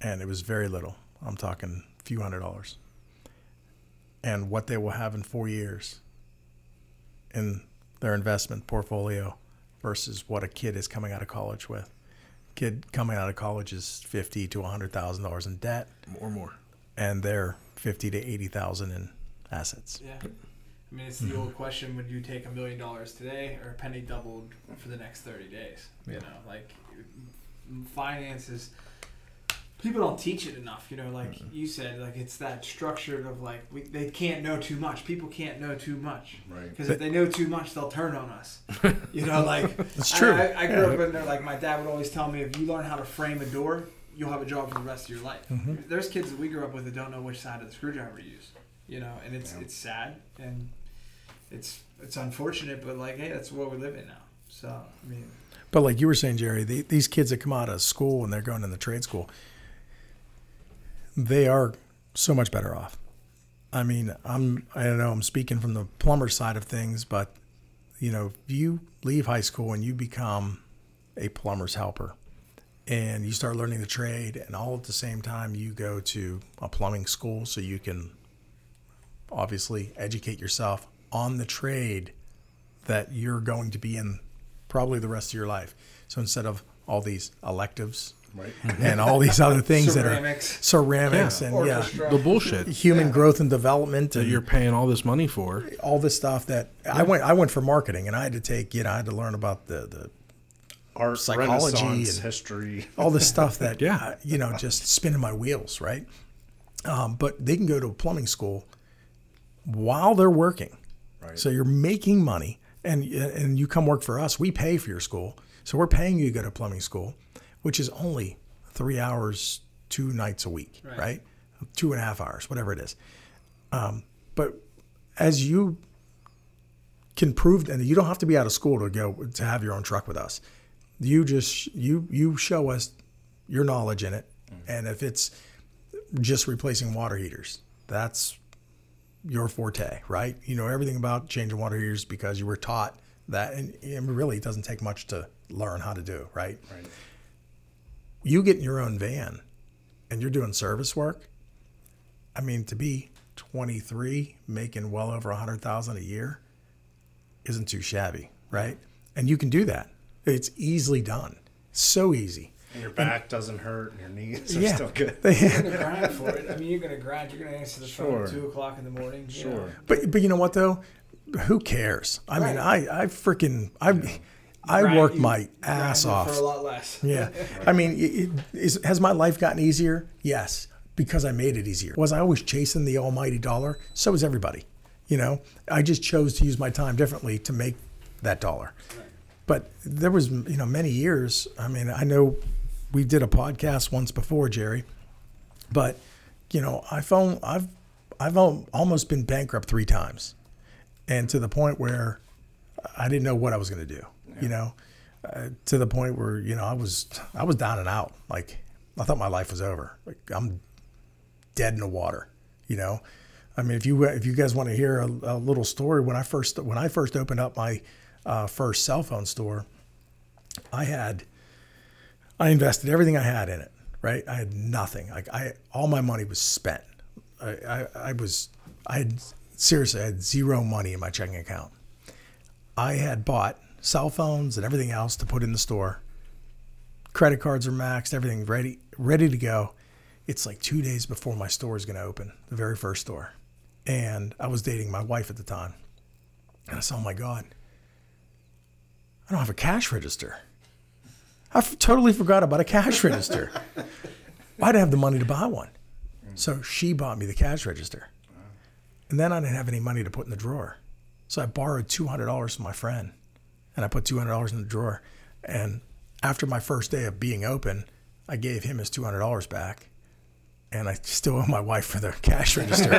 And it was very little. I'm talking a few hundred dollars. And what they will have in four years in their investment portfolio versus what a kid is coming out of college with. Kid coming out of college is fifty to hundred thousand dollars in debt Or more. and they're fifty to eighty thousand in assets. Yeah. I mean, it's the old mm-hmm. question: Would you take a million dollars today, or a penny doubled for the next thirty days? You know, like finances. People don't teach it enough. You know, like you said, like it's that structured of like we, they can't know too much. People can't know too much Right. because if they know too much, they'll turn on us. You know, like It's true. I, I, I grew Yeah. up in there. Like my dad would always tell me, if you learn how to frame a door, you'll have a job for the rest of your life. Mm-hmm. There's kids that we grew up with that don't know which side of the screwdriver to use. You know, and it's Yeah. it's sad and it's it's unfortunate, but like, hey, that's what we live in now. So I mean, But like you were saying, Jerry, the, these kids that come out of school and they're going in the trade school, they are so much better off. I mean, I'm I don't know, I'm speaking from the plumber side of things, but you know, you leave high school and you become a plumber's helper and you start learning the trade and all at the same time you go to a plumbing school so you can obviously educate yourself on the trade that you're going to be in probably the rest of your life. So instead of all these electives Right. and all these other things that are Ceramics. ceramics Yeah. and Orchestra. The bullshit yeah, human growth and development that and you're paying all this money for. all this stuff that I went I went for marketing and I had to take you know I had to learn about the the Art, Psychology and- history. all this stuff that Yeah. uh, you know just spinning my wheels right um, but they can go to a plumbing school while they're working Right. so you're making money and and you come work for us we pay for your school so we're paying you to go to plumbing school which is only three hours two nights a week right, Right. two and a half hours whatever it is. Um, but as you can prove and you don't have to be out of school to go to have your own truck with us. You just you you show us your knowledge in it. And if it's just replacing water heaters that's your forte right? You know everything about changing water heaters because you were taught that and, and really it doesn't take much to learn how to do right? Right. You get in your own van and you're doing service work i mean to be 23 making well over 100000 a year isn't too shabby right and you can do that it's easily done so easy And your back doesn't hurt and your knees are Yeah. still good. Yeah. You're gonna grind for it. I mean, you're gonna grind. You're gonna answer the phone at two o'clock in the morning. you know. Sure. but but you know what though who cares i mean i i freaking i i Grind- worked my ass off for a lot less. Yeah. I mean, it, it, is, has my life gotten easier? Yes, because I made it easier. Was I always chasing the almighty dollar? So was everybody. You know, I just chose to use my time differently to make that dollar. But there was, you know, many years. I mean, I know we did a podcast once before, Jerry, but you know, I found I've I've almost been bankrupt three times, and to the point where I didn't know what I was going to do. You know, uh, to the point where you know I was I was down and out. Like I thought my life was over. Like I'm dead in the water. You know, I mean, if you if you guys want to hear a, a little story, when I first when I first opened up my uh, first cell phone store, I had I invested everything I had in it. Right, I had nothing. Like I all my money was spent. I I, I was I had seriously I had zero money in my checking account. I had bought cell phones and everything else to put in the store. Credit cards are maxed, everything ready ready to go. It's like two days before my store is going to open, the very first store. And I was dating my wife at the time. And I said, oh my God, I don't have a cash register. I f- totally forgot about a cash register. I'd have the money to buy one. So she bought me the cash register. And then I didn't have any money to put in the drawer. So I borrowed $200 from my friend and I put $200 in the drawer. And after my first day of being open, I gave him his $200 back. And I still owe my wife for the cash register.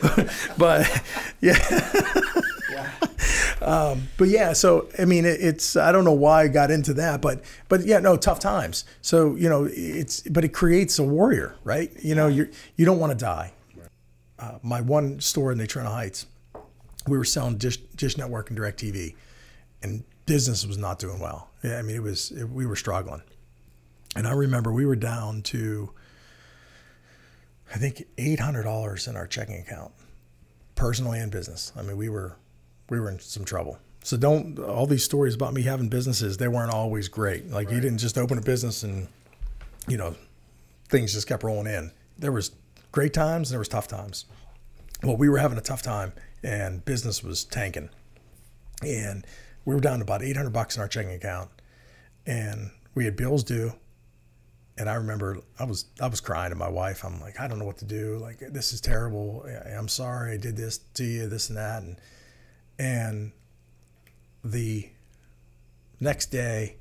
but, but yeah. Um, but yeah, so I mean, it, it's I don't know why I got into that, but but yeah, no, tough times. So you know, it's but it creates a warrior, right? You know, you you don't want to die. Uh, my one store in Natrona Heights, we were selling Dish, Dish Network and Direct TV, and business was not doing well. Yeah, I mean, it was it, we were struggling, and I remember we were down to I think eight hundred dollars in our checking account, personally and business. I mean, we were we were in some trouble. So don't all these stories about me having businesses, they weren't always great. Like you didn't just open a business and you know, things just kept rolling in. There was great times, and there was tough times. Well, we were having a tough time and business was tanking. And we were down to about 800 bucks in our checking account and we had bills due. And I remember I was I was crying to my wife. I'm like, I don't know what to do. Like this is terrible. I'm sorry I did this to you, this and that. And and the next day,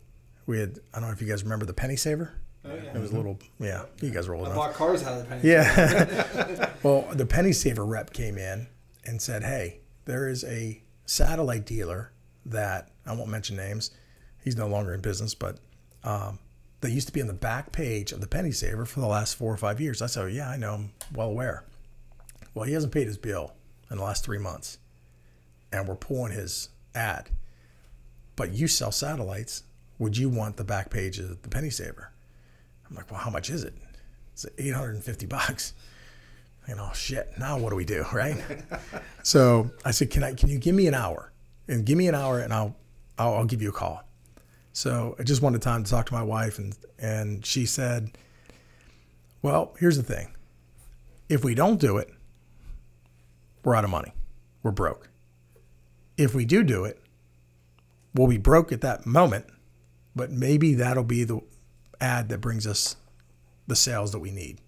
we had, I don't know if you guys remember the penny saver. Oh, yeah. It was a mm-hmm. little, yeah, you guys were old I enough. bought cars out of the penny. Yeah. well, the penny saver rep came in and said, hey, there is a satellite dealer that, I won't mention names, he's no longer in business, but um, used to be on the back page of the penny saver for the last four or five years. I said, yeah, I know, I'm well aware. Well, he hasn't paid his bill in the last three months and we're pulling his ad. But you sell satellites. Would you want the back page of the penny saver? I'm like, well, how much is it? It's 850 bucks. You oh, know, shit. Now what do we do, right? so I said, can I? Can you give me an hour? And give me an hour, and I'll, I'll, I'll give you a call. So I just wanted time to talk to my wife, and and she said, "Well, here's the thing. If we don't do it, we're out of money. We're broke. If we do do it, we'll be broke at that moment, but maybe that'll be the ad that brings us the sales that we need."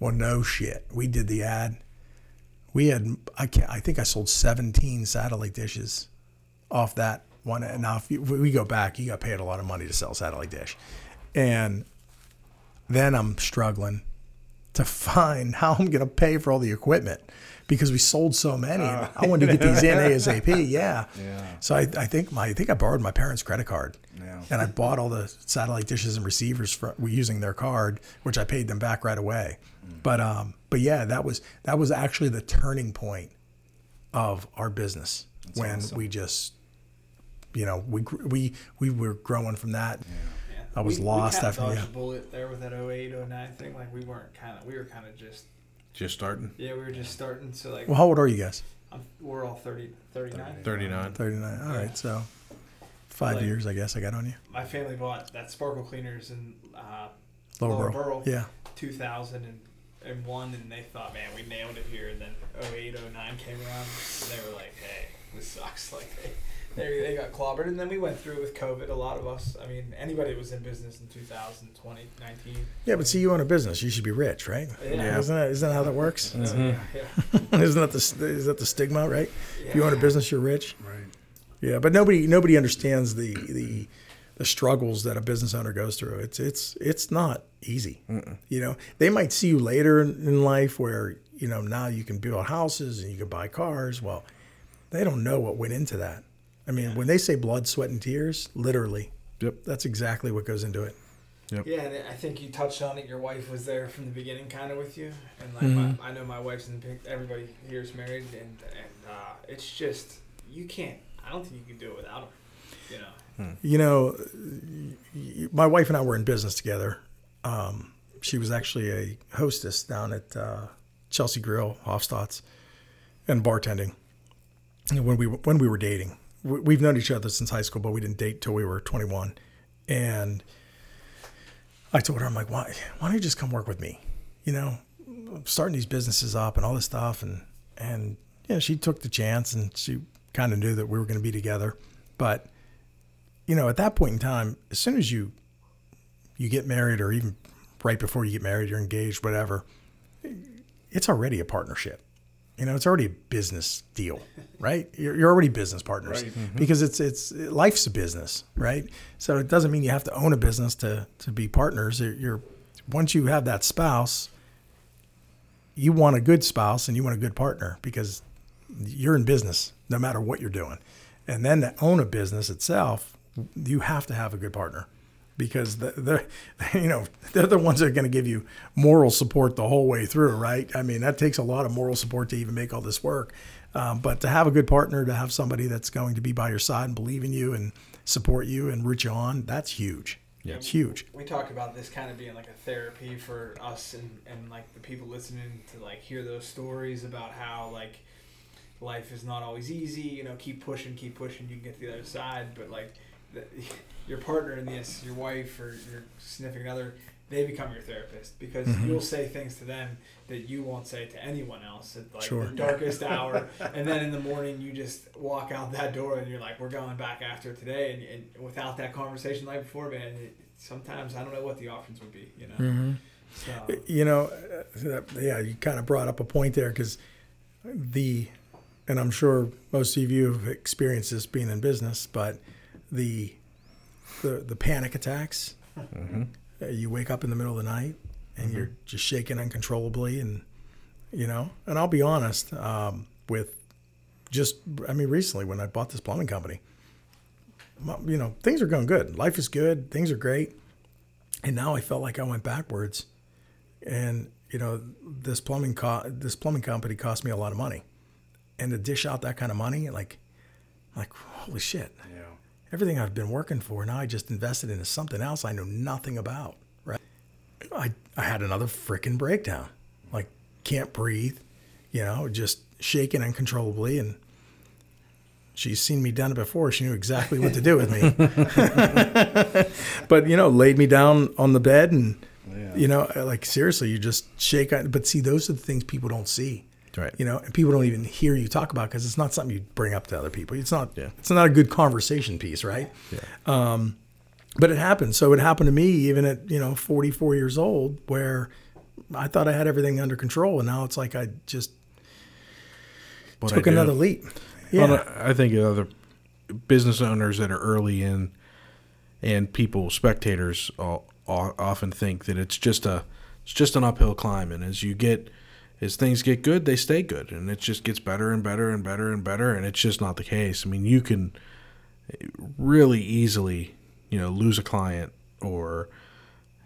Well, no shit. We did the ad. We had I can't, I think I sold 17 satellite dishes off that one. And now if you, we go back, you got paid a lot of money to sell satellite dish, and then I'm struggling to find how I'm going to pay for all the equipment because we sold so many. and I wanted to get these in ASAP. Yeah. Yeah. So I, I think my I think I borrowed my parents' credit card. Yeah. And I bought all the satellite dishes and receivers for using their card, which I paid them back right away. But um, but yeah, that was that was actually the turning point of our business when awesome. we just, you know, we we we were growing from that. Yeah. I was we, lost we after- kind of yeah. a bullet there with that 08, 09 thing. Like we weren't kind of, we were kind of just, Just starting. yeah, we were just starting. So like, Well, how old are you guys? I'm, we're all 30, 39. 39. Thirty nine. All right, so five Like- years, I guess I got on you. My family bought that sparkle cleaners in uh, Lower, Lower Burrell. Burrell. Yeah. 2001 and they thought, man, we nailed it here. And then 08, 09 came around and they were like, hey, this sucks. Like they, they, they got clobbered. And then we went through it with COVID. A lot of us, I mean, anybody that was in business in 2020, 19. Yeah, but see, you own a business. You should be rich, right? Yeah. Isn't that, isn't that how that works? Yeah, yeah, isn't that the is that the stigma, right? If you own a business, you're rich. Right. Yeah, but nobody nobody understands the the the struggles that a business owner goes through. It's it's it's not easy. You know, they might see you later in, in life where you know now you can build houses and you can buy cars. Well, they don't know what went into that. I mean, when they say blood, sweat, and tears, literally, Yep. that's exactly what goes into it. Yeah, and I think you touched on it. Your wife was there from the beginning, kind of with you, and like Mhm. my, I know my wife's in the pic. Everybody here is married, and and uh, it's just you can't. I don't think you can do it without her. You know. You know, my wife and I were in business together. Um, she was actually a hostess down at uh, Chelsea Grill, Hoffstot's, and bartending. And when we when we were dating, we- we've known each other since high school, but we didn't date till we were 21. And I told her, I'm like, why why don't you just come work with me? You know, I'm starting these businesses up and all this stuff, and and you know, she took the chance, and she kind of knew that we were going to be together, but you know, at that point in time, as soon as you you get married, or even right before you get married, you're engaged, whatever, it's already a partnership. You know, it's already a business deal, right? You're, you're already business partners Right. Mm-hmm. because it's it's life's a business, right? So it doesn't mean you have to own a business to to be partners. You're once you have that spouse, you want a good spouse and you want a good partner because you're in business no matter what you're doing. And then to own a business itself, you have to have a good partner because the- they're, you know, they're the ones that are going to give you moral support the whole way through, right? I mean, that takes a lot of moral support to even make all this work. Um, but to have a good partner, to have somebody that's going to be by your side and believe in you and support you and root you on, that's huge. Yeah. It's huge. We talk about this kind of being like a therapy for us and, and like the people listening to like hear those stories about how like life is not always easy. You know, keep pushing, keep pushing. You can get to the other side, but like the, your partner in this, your wife or your significant other, they become your therapist because Mhm. you'll say things to them that you won't say to anyone else at like Sure. the darkest hour, and then in the morning you just walk out that door and you're like, we're going back after today, and, and without that conversation night before, man, it, sometimes I don't know what the options would be, you know. Mm-hmm. So, You know, uh, yeah, you kind of brought up a point there because the, and I'm sure most of you have experienced this being in business, but the, the, the panic attacks. Uh, You wake up in the middle of the night and you're just shaking uncontrollably, and you know. And I'll be honest, um, with just, I mean, recently when I bought this plumbing company, you know, things are going good. Life is good. Things are great. And now I felt like I went backwards and you know this plumbing co- this plumbing company cost me a lot of money and to dish out that kind of money like like holy shit Yeah. everything i've been working for now i just invested into something else i know nothing about right i i had another freaking breakdown like can't breathe you know just shaking uncontrollably and she's seen me done it before. She knew exactly what to do with me. but you know, laid me down on the bed, and Yeah. you know, like seriously, you just shake. But see, those are the things people don't see. Right. You know, and people don't even hear you talk about because it's not something you bring up to other people. It's not. Yeah. It's not a good conversation piece, right? Yeah. Um, but it happened. So it happened to me even at, you know, 44 years old where I thought I had everything under control. And now it's like I just What took another leap. Yeah. Well, I think other business owners that are early in and people, spectators, all, all, often think that it's just a it's just an uphill climb, and as you get as things get good, they stay good, and it just gets better and better and better and better, and it's just not the case. I mean, you can really easily, you know, lose a client or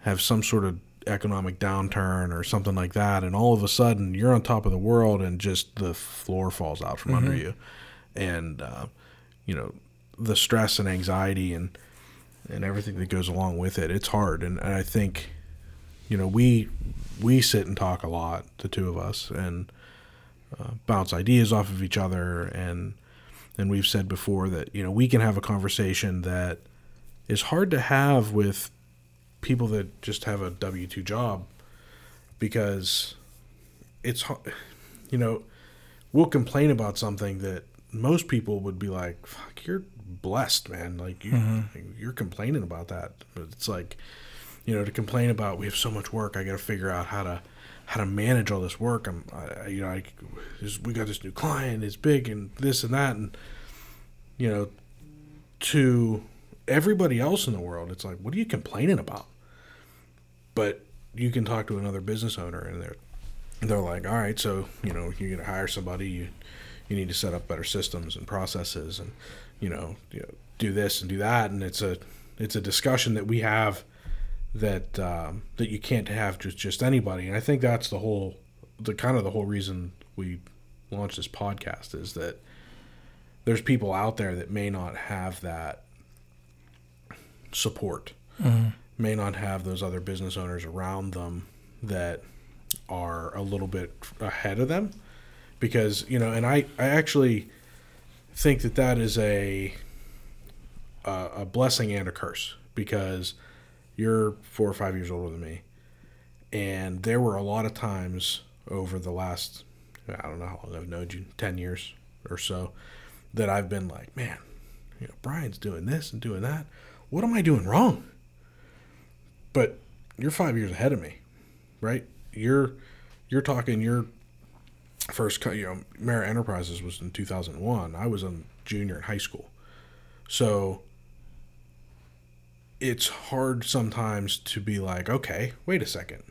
have some sort of economic downturn or something like that, and all of a sudden you're on top of the world, and just the floor falls out from under you, and uh, you know the stress and anxiety and and everything that goes along with it. It's hard, and, and I think you know we we sit and talk a lot, the two of us, and uh, bounce ideas off of each other, and and we've said before that you know we can have a conversation that is hard to have with people that just have a W two job because it's you know we'll complain about something that most people would be like fuck you're blessed man. Like you you're complaining about that. But it's like you know to complain about we have so much work I got to figure out how to how to manage all this work. I'm I, you know I we got this new client it's big and this and that and you know to everybody else in the world it's like what are you complaining about? But you can talk to another business owner and they're they're like all right so you know you're to hire somebody you you need to set up better systems and processes and you know, you know do this and do that and it's a it's a discussion that we have that um, that you can't have just just anybody. And I think that's the whole the kind of the whole reason we launched this podcast is that there's people out there that may not have that support may not have those other business owners around them that are a little bit ahead of them. Because you know and i i actually think that that is a a, a blessing and a curse because you're four or five years older than me and there were a lot of times over the last i don't know how long i've known you 10 years or so that i've been like man you know brian's doing this and doing that what am i doing wrong but you're five years ahead of me, right? You're you're talking your first, you know, Marra Enterprises was in 2001. I was a junior in high school, so it's hard sometimes to be like, okay, wait a second.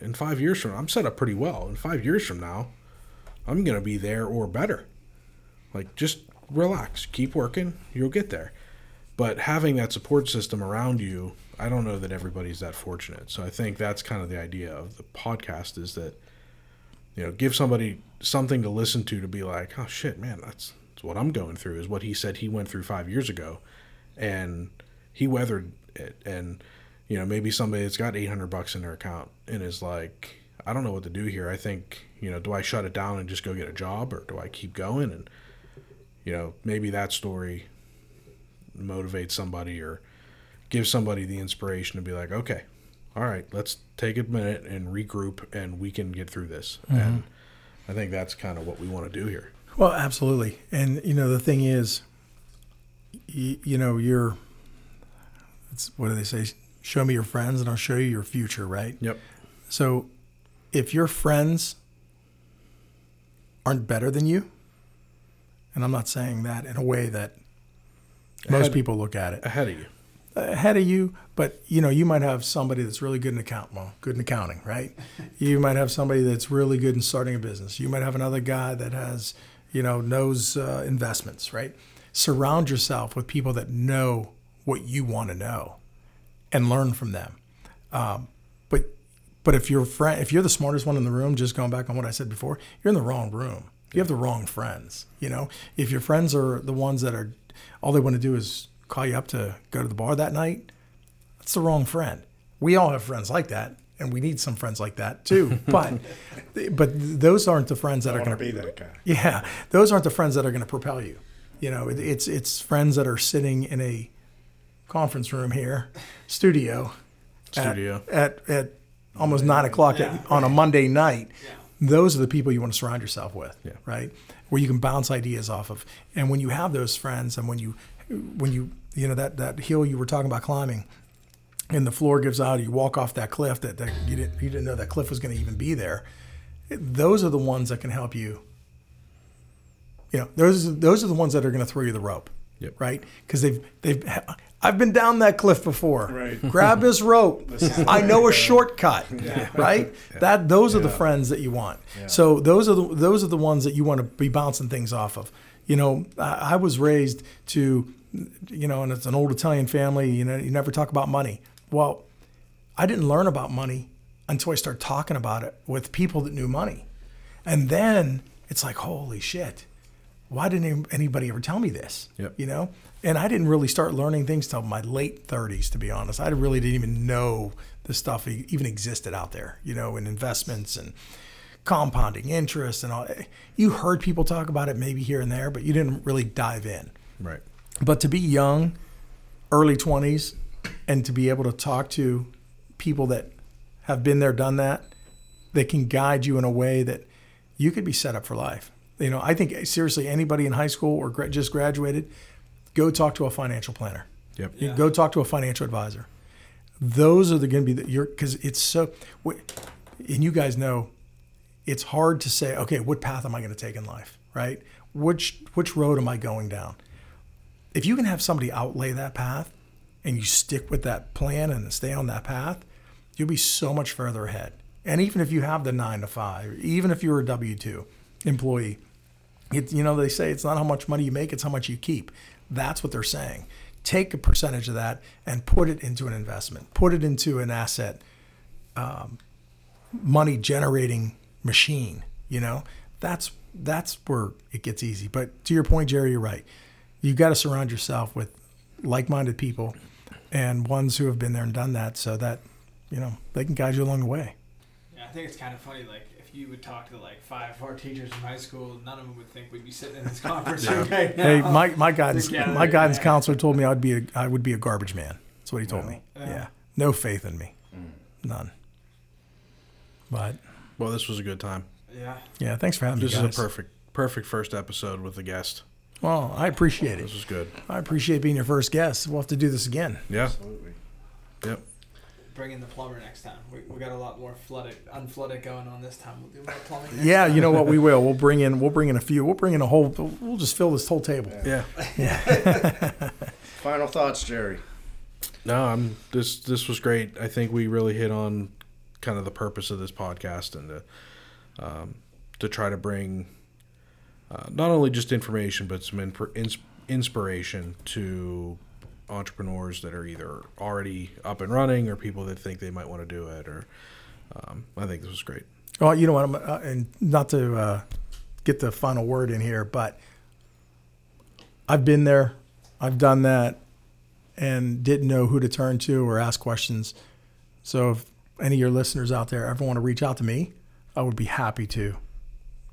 In five years from now, I'm set up pretty well. In five years from now, I'm gonna be there or better. Like, just relax, keep working, you'll get there but having that support system around you i don't know that everybody's that fortunate so i think that's kind of the idea of the podcast is that you know give somebody something to listen to to be like oh shit man that's, that's what i'm going through is what he said he went through five years ago and he weathered it and you know maybe somebody that's got 800 bucks in their account and is like i don't know what to do here i think you know do i shut it down and just go get a job or do i keep going and you know maybe that story motivate somebody or give somebody the inspiration to be like, okay, all right, let's take a minute and regroup and we can get through this. Mm-hmm. And I think that's kind of what we want to do here. Well, absolutely. And you know, the thing is, you, you know, you're. It's what do they say? Show me your friends, and I'll show you your future. Right. Yep. So, if your friends aren't better than you, and I'm not saying that in a way that most Ahead- people look at it Ahead of you. ahead of you, but you know, you might have somebody that's really good in account, well, good in accounting, right? you might have somebody that's really good in starting a business. You might have another guy that has, you know, knows uh, investments, right? Surround yourself with people that know what you want to know, and learn from them. Um, but but if you're friend, if you're the smartest one in the room, just going back on what I said before, you're in the wrong room. You have the wrong friends. You know, if your friends are the ones that are, all they want to do is call you up to go to the bar that night, that's the wrong friend. We all have friends like that, and we need some friends like that too. But but those aren't the friends that I are going to be that guy. yeah, those aren't the friends that are going to propel you. You know, it, it's it's friends that are sitting in a conference room here, studio, Studio. at at, almost nine o'clock at, on a Monday night. Those are the people you want to surround yourself with, Yeah. right? Where you can bounce ideas off of. And when you have those friends, and when you when you you know that that hill you were talking about climbing, and the floor gives out, you walk off that cliff that, that you didn't you didn't know that cliff was going to even be there. Those are the ones that can help you. You know, those those are the ones that are going to throw you the rope, Yep. right? Because they've they've I've been down that cliff before. Right. Grab this rope. I know a shortcut, right? That those are the friends that you want. So those are the those are the ones that you want to be bouncing things off of. You know, I, I was raised to, you know, and it's an old Italian family. You know, you never talk about money. Well, I didn't learn about money until I started talking about it with people that knew money. And then it's like, holy shit, why didn't anybody ever tell me this? Yep. You know? And I didn't really start learning things till my late 30s, to be honest. I really didn't even know the stuff even existed out there, you know, in investments and compounding interest and all. You heard people talk about it maybe here and there, but you didn't really dive in. Right. But to be young, early 20s, and to be able to talk to people that have been there, done that, that can guide you in a way that you could be set up for life. You know, I think eh, seriously, anybody in high school or just graduated, go talk to a financial planner. Yep. You go talk to a financial advisor. Those are the going to be the, your because it's so. And you guys know, it's hard to say, okay, what path am I going to take in life, right? Which which road am I going down? If you can have somebody outlay that path, and you stick with that plan and stay on that path, you'll be so much further ahead. And even if you have the nine to five, even if you're a W two employee, it, you know, they say it's not how much money you make, it's how much you keep. That's what they're saying. Take a percentage of that and put it into an investment, put it into an asset, um, money generating machine. You know, that's that's where it gets easy. But to your point, Jerry, you're right. You've got to surround yourself with like-minded people and ones who have been there and done that, so that you know they can guide you along the way. Yeah, I think it's kind of funny. Like, if you would talk to like five of our teachers in high school, none of them would think we'd be sitting in this conference room right now. Hey, my my guidance Together, my guidance yeah. counselor told me I'd be a, I would be a garbage man. That's what he told me. Yeah. Yeah, no faith in me, mm. none. But Well, this was a good time. Yeah. yeah, thanks for having This me. This is a perfect, perfect first episode with the guest. Well, I appreciate it. This was good. I appreciate being your first guest. We'll have to do this again. Yeah. Absolutely. Yep. Bring in the plumber next time. We, we got a lot more flooded, unflooded going on this time. We'll do more plumbing. Yeah, time. you know what? We will. We'll bring in. We'll bring in a few. We'll bring in a whole. We'll just fill this whole table. Yeah. Yeah. Final thoughts, Jerry. No, I'm this this was great. I think we really hit on kind of the purpose of this podcast and to um, to try to bring uh, not only just information but some inp- ins- inspiration to entrepreneurs that are either already up and running or people that think they might want to do it. Or um, I think this was great. Well, you know what? Uh, and not to uh, get the final word in here, but I've been there, I've done that, and didn't know who to turn to or ask questions. So, if any of your listeners out there ever want to reach out to me, I would be happy to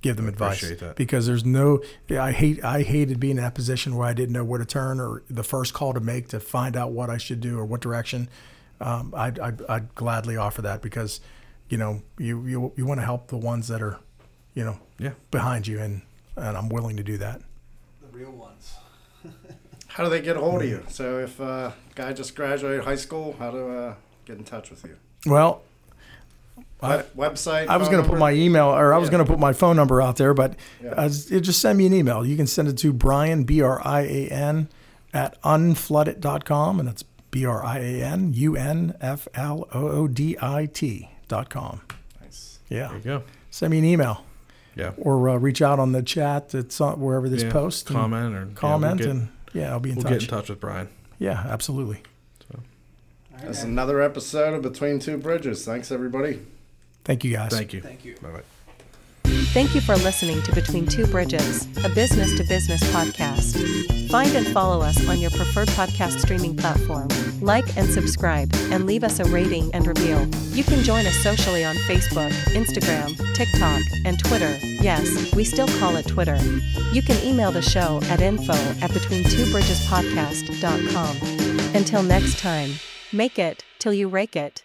give them advice. appreciate that. Because there's no, I hate, I hated being in that position where I didn't know where to turn or the first call to make to find out what I should do or what direction. Um, I'd, I'd, I'd gladly offer that because, you know, you, you, you want to help the ones that are, you know, Yeah. behind you, and, and I'm willing to do that. The real ones. How do they get a hold of you? So if uh, guy just graduated high school, how to uh, get in touch with you? Well, I, website. I was going to put my email, or I was Yeah. going to put my phone number out there, but Yeah. uh, just send me an email. You can send it to Brian, B R I A N, at unfloodit.com, and it's B R I A N U N F L O O D I T.com. Nice. Yeah. There you go. Send me an email Yeah. or uh, reach out on the chat. It's on wherever this Yeah. post. comment or comment, Yeah, we'll get, and yeah, I'll be in we'll touch. get in touch with Brian. Yeah, absolutely. All right, That's another episode of Between Two Bridges. Thanks, everybody. Thank you guys. Thank you. Thank you. Bye bye. Thank you for listening to Between Two Bridges, a business to business podcast. Find and follow us on your preferred podcast streaming platform. Like and subscribe, and leave us a rating and review. You can join us socially on Facebook, Instagram, TikTok, and Twitter. Yes, we still call it Twitter. You can email the show at info at betweentwobridgespodcast.com. Until next time, make it till you rake it.